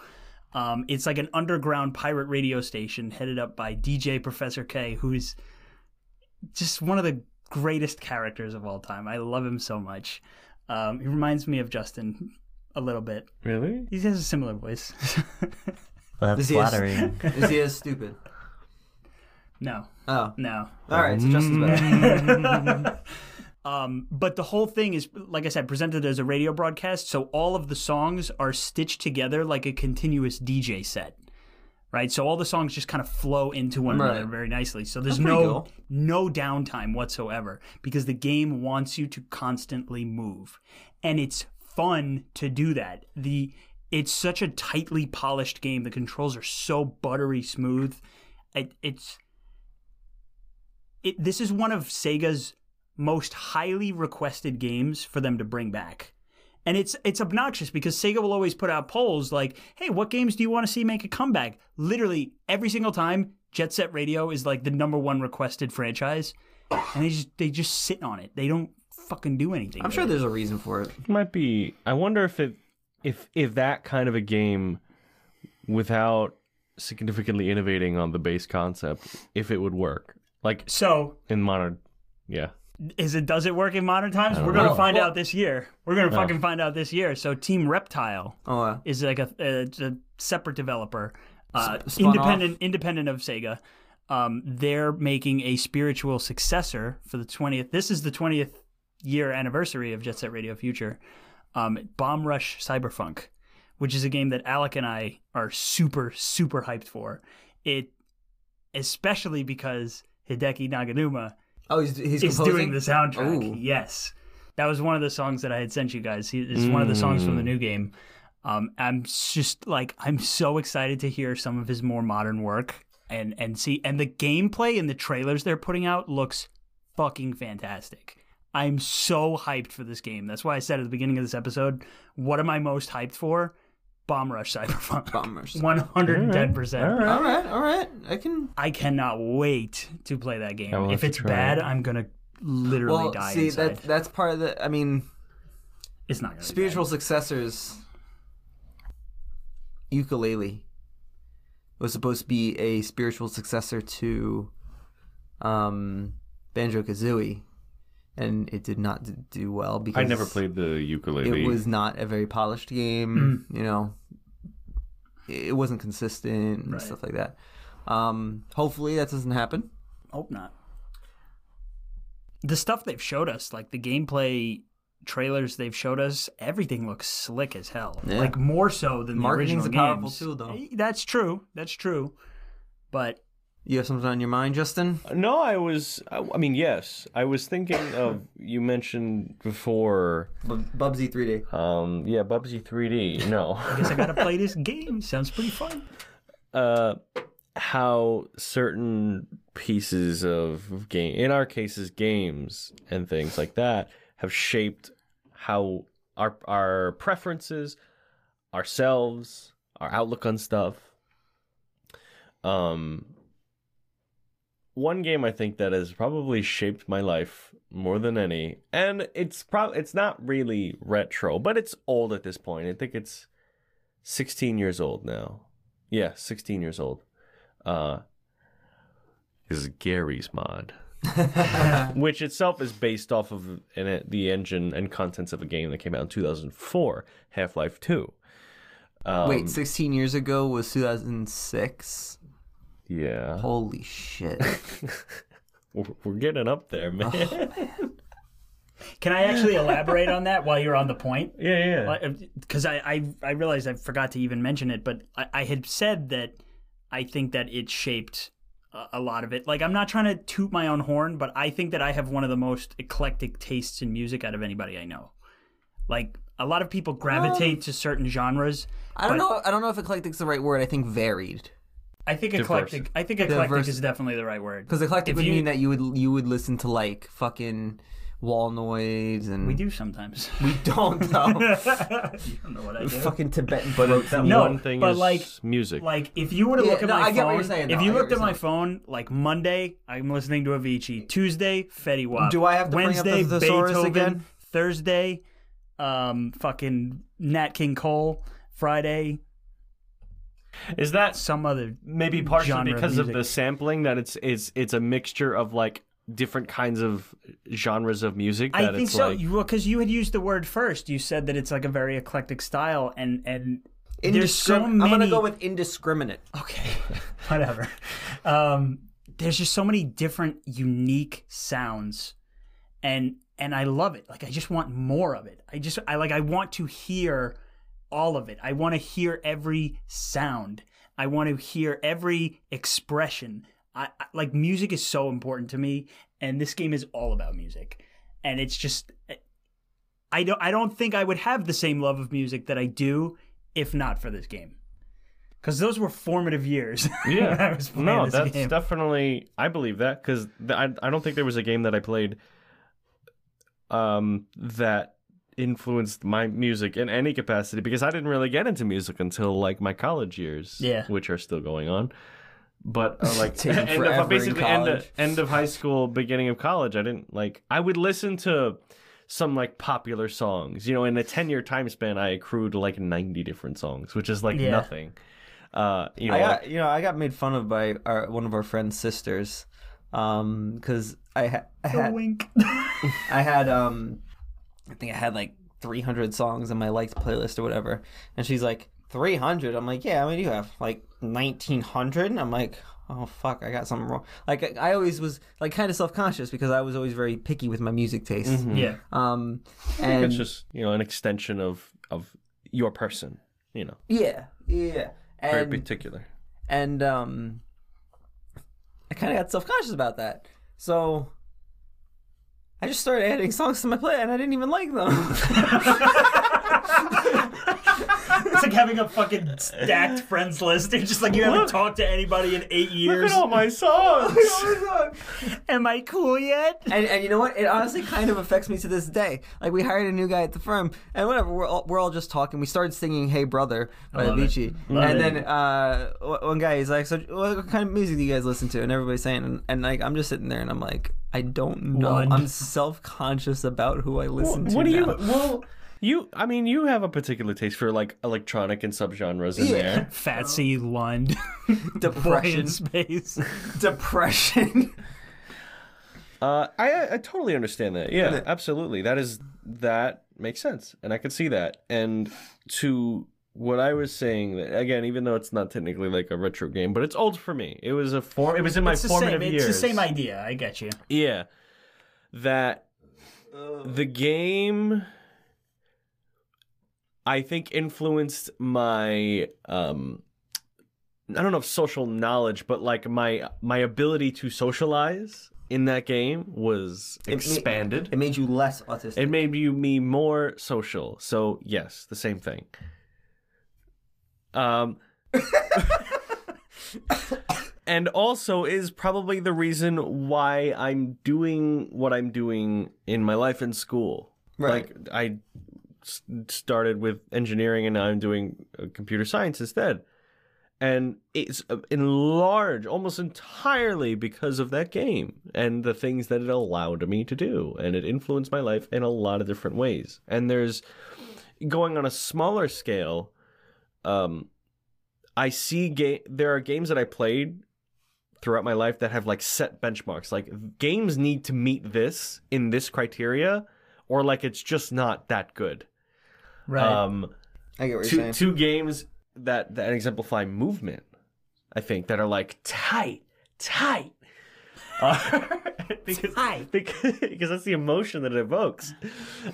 Um, it's like an underground pirate radio station headed up by DJ Professor K, who's just one of the greatest characters of all time. I love him so much. Um, he reminds me of Justin a little bit. Really? He has a similar voice. Well, that's Is he as- flattering. Is he as stupid? no, Oh, no. all right. So Justin's better. Um, but the whole thing is, like I said, presented as a radio broadcast. So all of the songs are stitched together like a continuous DJ set, right? So all the songs just kind of flow into one Right. another very nicely. So there's no cool. no downtime whatsoever because the game wants you to constantly move, and it's fun to do that. The it's such a tightly polished game. The controls are so buttery smooth. It, it's it, this is one of Sega's most highly requested games for them to bring back. And it's it's obnoxious because Sega will always put out polls like, "Hey, what games do you want to see make a comeback?" Literally every single time, Jet Set Radio is like the number one requested franchise, and they just they just sit on it. They don't fucking do anything. I'm sure it. there's a reason for it. it. might be. I wonder if it, if if that kind of a game, without significantly innovating on the base concept, if it would work. Like So in modern, yeah. Is it does it work in modern times? We're gonna know. find Well- out this year. We're gonna fucking find out this year. So Team Reptile Oh, uh, is like a, a, a separate developer, uh, S- spun independent independent of Sega. Um, they're making a spiritual successor for the twentieth. This is the twentieth year anniversary of Jet Set Radio Future. Um, Bomb Rush Cyberfunk, which is a game that Alec and I are super super hyped for. It, especially because Hideki Naganuma oh, he's he's is doing the soundtrack. Ooh. Yes, that was one of the songs that I had sent you guys. He- It's one of the songs Mm. from the new game. Um, I'm just like I'm so excited to hear some of his more modern work and and see and the gameplay and the trailers they're putting out looks fucking fantastic. I'm so hyped for this game. That's why I said at the beginning of this episode, what am I most hyped for? Bomb Rush Cyberfunk. Bomb Rush. 110%. All right. All right, all right. I can. I cannot wait to play that game. I will have If it's bad, it. I'm gonna literally Well, die see, inside. that that's part of the. I mean, It's not gonna be spiritual successors. Yooka-Laylee was supposed to be a spiritual successor to um, Banjo Kazooie, and it did not do well because I never played the ukulele. It was not a very polished game. You know, it wasn't consistent and Right. stuff like that. Um, hopefully, that doesn't happen. Hope not. The stuff they've showed us, like the gameplay trailers they've showed us, everything looks slick as hell. Yeah. Like more so than the Marketing's original a powerful games. tool, though. Eh, That's true. That's true. But You have something on your mind, Justin? No, I was. I, I mean, yes, I was thinking of. You mentioned before. Bu- Bubsy 3D. Um, yeah, Bubsy 3D. No, I guess I gotta play this game. Sounds pretty fun. uh, how certain pieces of game, in our cases, games and things like that, have shaped how our our preferences, ourselves, our outlook on stuff. Um, one game I think that has probably shaped my life more than any, and it's pro- it's not really retro, but it's old at this point. I think it's 16 years old now. Yeah, 16 years old. Uh, is Garry's Mod, which itself is based off of an, the engine and contents of a game that came out in 2004, Half Life 2. Um, Wait, 16 years ago was 2006? Yeah, Holy shit. we're, we're getting up there, oh, man. Can I actually elaborate on that while you're on the point? yeah, yeah. because I, I I realized I forgot to even mention it, but I, I had said that I think that it shaped a, lot of it. Like I'm not trying to toot my own horn, but I think that I have one of the most eclectic tastes in music out of anybody I know. Like a lot of people gravitate um, to certain genres. I don't know. I don't know if eclectic's the right word. I think varied. I think Diverse. eclectic. I think eclectic Diverse. is definitely the right word. Because eclectic If would you- mean that you would you would listen to like fucking wall noise and we do sometimes. we don't though. you don't know what I do. fucking Tibetan But throat that. No, one thing but is like- music. Like if you were to Yeah, look at no, my I phone, get what you're saying, if you I looked at my phone, like Monday, I'm listening to Avicii. Tuesday, Fetty Wap. Do I have to bring up Wednesday, the thesaurus Beethoven. again? Thursday, um, fucking Nat King Cole. Friday, is that some other. maybe partially genre of because of, music. the sampling that it's it's it's a mixture of like different kinds of genres of music that I think it's so. like You because you had used the word first. You said that it's like a very eclectic style, and and there's so many. I'm gonna go with indiscriminate. Okay, whatever. Um, there's just so many different unique sounds, and and I love it. Like I just want more of it. I just I like I want to hear all of it. I want to hear every sound. I want to hear every expression. I, I like music is so important to me, and this game is all about music, and it's just. I don't. I don't think I would have the same love of music that I do if not for this game because those were formative years. yeah no that's game. definitely i believe that because I, I don't think there was a game that i played um that influenced my music in any capacity because i didn't really get into music until like my college years Yeah. which are still going on but uh, like end of, basically end of, end of high school beginning of college i didn't like i would listen to some like popular songs. You know, in a 10 year time span, I accrued like 90 different songs, which is like Yeah. nothing. Uh, you know, I like- got you know I got made fun of by our, one of our friend's sisters, um, because I, ha- I had Wink. I had um, I think I had like 300 songs in my liked playlist or whatever, and she's like 300. I'm like, yeah, I mean you have like 1900. I'm like, oh fuck, I got something wrong. Like I I always was like kind of self conscious because I was always very picky with my music taste. yeah. Um, I think and it's just you know an extension of of your person. You know, yeah, yeah, very particular. and um, I kind of got self conscious about that. So I just started adding songs to my play, and I didn't even like them. It's like having a fucking stacked friends list. It's just like you haven't talked to anybody in eight years. Look at all my songs. Oh my god. Am I cool yet? and, and you know what? It honestly kind of affects me to this day. Like we hired a new guy at the firm, and whatever. We're all, we're all just talking. We started singing "Hey Brother" by love. Avicii, Love and it. then uh, one one guy he's like, "So what kind of music do you guys listen to?" And everybody's saying, and, and like I'm just sitting there, and I'm like, I don't know. One. I'm self conscious about who I listen to. what do you? Well, you. I mean, you have a particular taste for like electronic and subgenres in Yeah. there. Fatsy Lund. Depression. Space. Depression. Uh, I I totally understand that. Yeah, absolutely. That is that makes sense, and I can see that. And to what I was saying, that again, even though it's not technically like a retro game, but it's old for me. It was a form. It was in my It's the formative same. years. It's the same idea. I get you. Yeah, that the game I think influenced my um I don't know if social knowledge, but like my my ability to socialize in that game was It expanded. It made you less autistic. It made you me more social. So yes, the same thing. Um and also is probably the reason why I'm doing what I'm doing in my life in school. Right. Like I started with engineering and now I'm doing uh, computer science instead. And it's uh, in large, almost entirely because of that game and the things that it allowed me to do. And it influenced my life in a lot of different ways. And there's going on a smaller scale, um, I see ga- there are games that I played throughout my life that have like set benchmarks. Like games need to meet this in this criteria, or like it's just not that good. Right. Um, I get what you're two saying. two games that that exemplify movement, I think that are like tight, tight. Uh, because, Tight. because because that's the emotion that it evokes.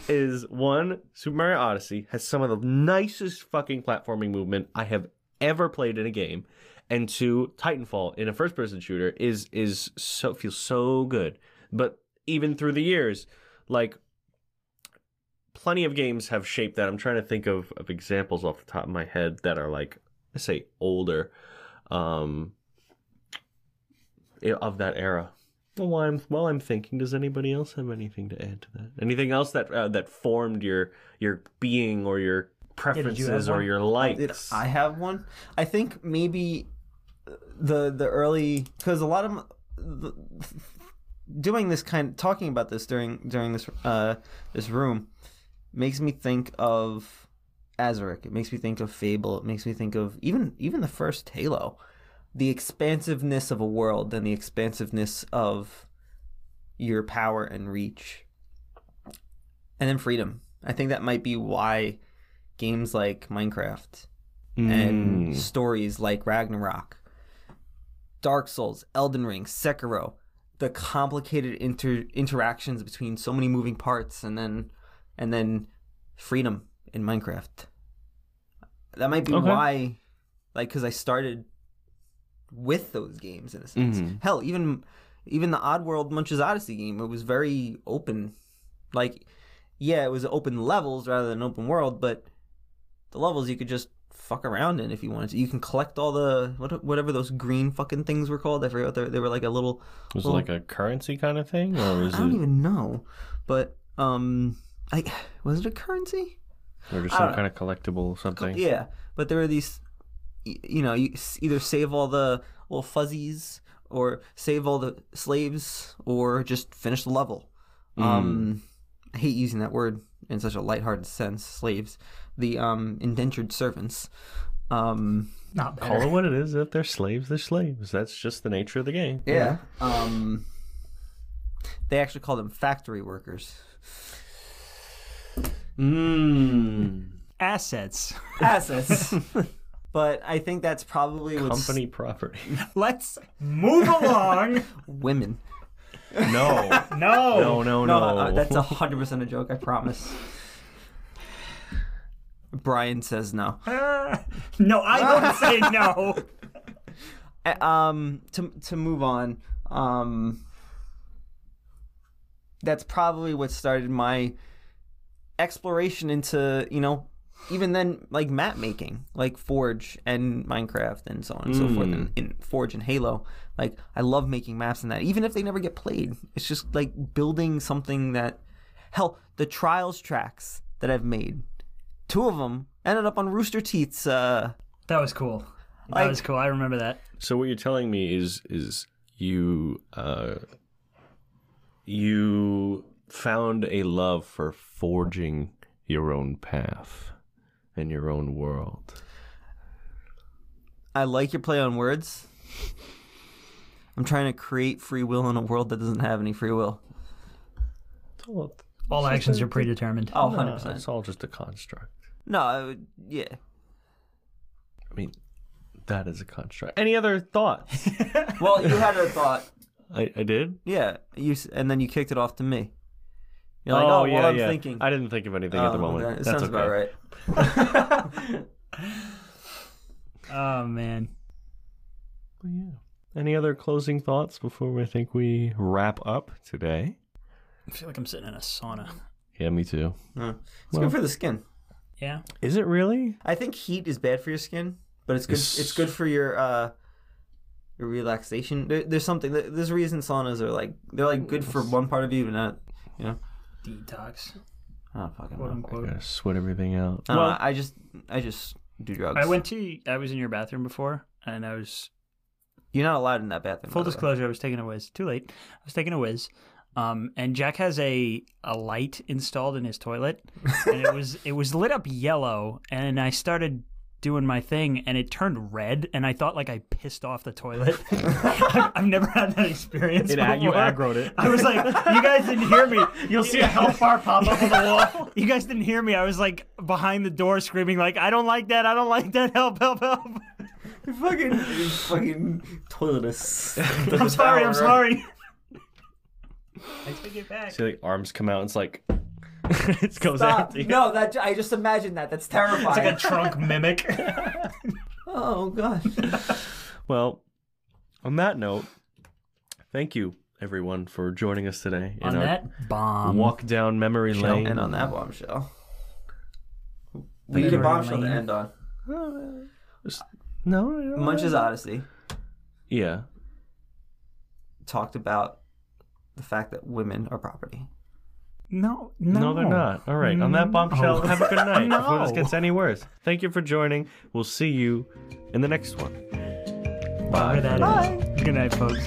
Is one Super Mario Odyssey has some of the nicest fucking platforming movement I have ever played in a game, and two Titanfall in a first person shooter is is so feels so good. But even through the years, like plenty of games have shaped that. I'm trying to think of, of examples off the top of my head that are like, I say older, um, of that era. Well, while I'm while I'm thinking, does anybody else have anything to add to that? Anything else that uh, that formed your your being or your preferences or one? your Did likes? I have one? I think maybe the the early because a lot of m- the, doing this kind talking about this during during this uh this room makes me think of Azurik. It makes me think of Fable. It makes me think of even even the first Halo. The expansiveness of a world and the expansiveness of your power and reach. And then freedom. I think that might be why games like Minecraft and Mm. stories like Ragnarok, Dark Souls, Elden Ring, Sekiro, the complicated inter- interactions between so many moving parts, and then and then freedom in Minecraft. That might be Okay. why, like, because I started with those games in a sense. Mhm. Hell, even even the Oddworld Munch's Oddysee game, it was very open. Like, yeah, it was open levels rather than open world, but the levels you could just fuck around in if you wanted to. You can collect all the what, whatever those green fucking things were called. I forget what they, they were like a little. was it well- like a currency kind of thing, or was I don't it even know, but um, I was it a currency? or just some don't kind of collectible or something? Yeah, but there are these. You know, you either save all the little fuzzies, or save all the slaves, or just finish the level. Um, I hate using that word in such a lighthearted sense. Slaves, the um, indentured servants. Um, Not Call it what it is. If they're slaves, they're slaves. That's just the nature of the game. yeah. Um, they actually call them factory workers. Mmm. Assets. Assets. but I think that's probably what's Company property. Let's move along. women. No. No. No, no, no. No, uh, that's a hundred percent a joke. I promise. Brian says no. Ah, no, I don't say no. Uh, Um, to to move on. Um, that's probably what started my exploration into you know even then like map making like forge and minecraft and so on and so forth and in forge and halo like i love making maps and that even if they never get played it's just like building something that hell the trials tracks that i've made two of them ended up on rooster teeth's uh That was cool. That Like- was cool. I remember that. So what you're telling me is is you uh you found a love for forging your own path and your own world. I like your play on words. I'm trying to create free will in a world that doesn't have any free will. It's all, All actions are predetermined. Oh, no, 100%. it's all just a construct. No, I would, yeah. I mean, that is a construct. Any other thoughts? Well, you had a thought. I, I did. Yeah, you s- and then you kicked it off to me. You're like, oh, well, I'm thinking. I didn't think of anything at the Oh, moment. okay. It That's sounds okay. about right. Oh man. But yeah. Any other closing thoughts before I think we wrap up today? I feel like I'm sitting in a sauna. Yeah, me too. Uh, it's good for the skin. Yeah. Is it really? I think heat is bad for your skin, but it's good. It's- It's good for your uh, your relaxation. There, there's something. There's a reason saunas are like they're like good for one part of you, but not. You know. Detox. Oh fucking. Quote know. unquote. Gotta sweat everything out. I, don't Well- I just I just do drugs. I went to I was in your bathroom before and I was You're not allowed in that bathroom. full by the way. disclosure, I was taking a whiz. Too late. I was taking a whiz. Um, and Jack has a, a light installed in his toilet, and it was it was lit up yellow, and I started doing my thing, and it turned red, and I thought like I pissed off the toilet. I've, I've never had that experience. It ag- you aggroed it. I was like, you guys didn't hear me. You'll see a health bar pop up on the wall. You guys didn't hear me. I was like behind the door screaming like, I don't like that. I don't like that. Help! Help! Help! fucking fucking toiletous. I'm sorry. I'm sorry. I take it back. See, like arms come out. And It's like it goes Stop. empty. No, that I just imagined that. That's terrifying. It's like a trunk mimic. oh gosh. Well, on that note, thank you everyone for joining us today in On our that bomb. walk down memory lane. and on that bombshell. We need a bombshell to lane. end on. Uh, no, no, Munch's Oddysee Yeah. talked about the fact that women are property. No, no, No, they're not. All right. On that bombshell, No. have a good night. Before this gets any worse. Thank you for joining. We'll see you in the next one. Whatever that is. Good night, folks.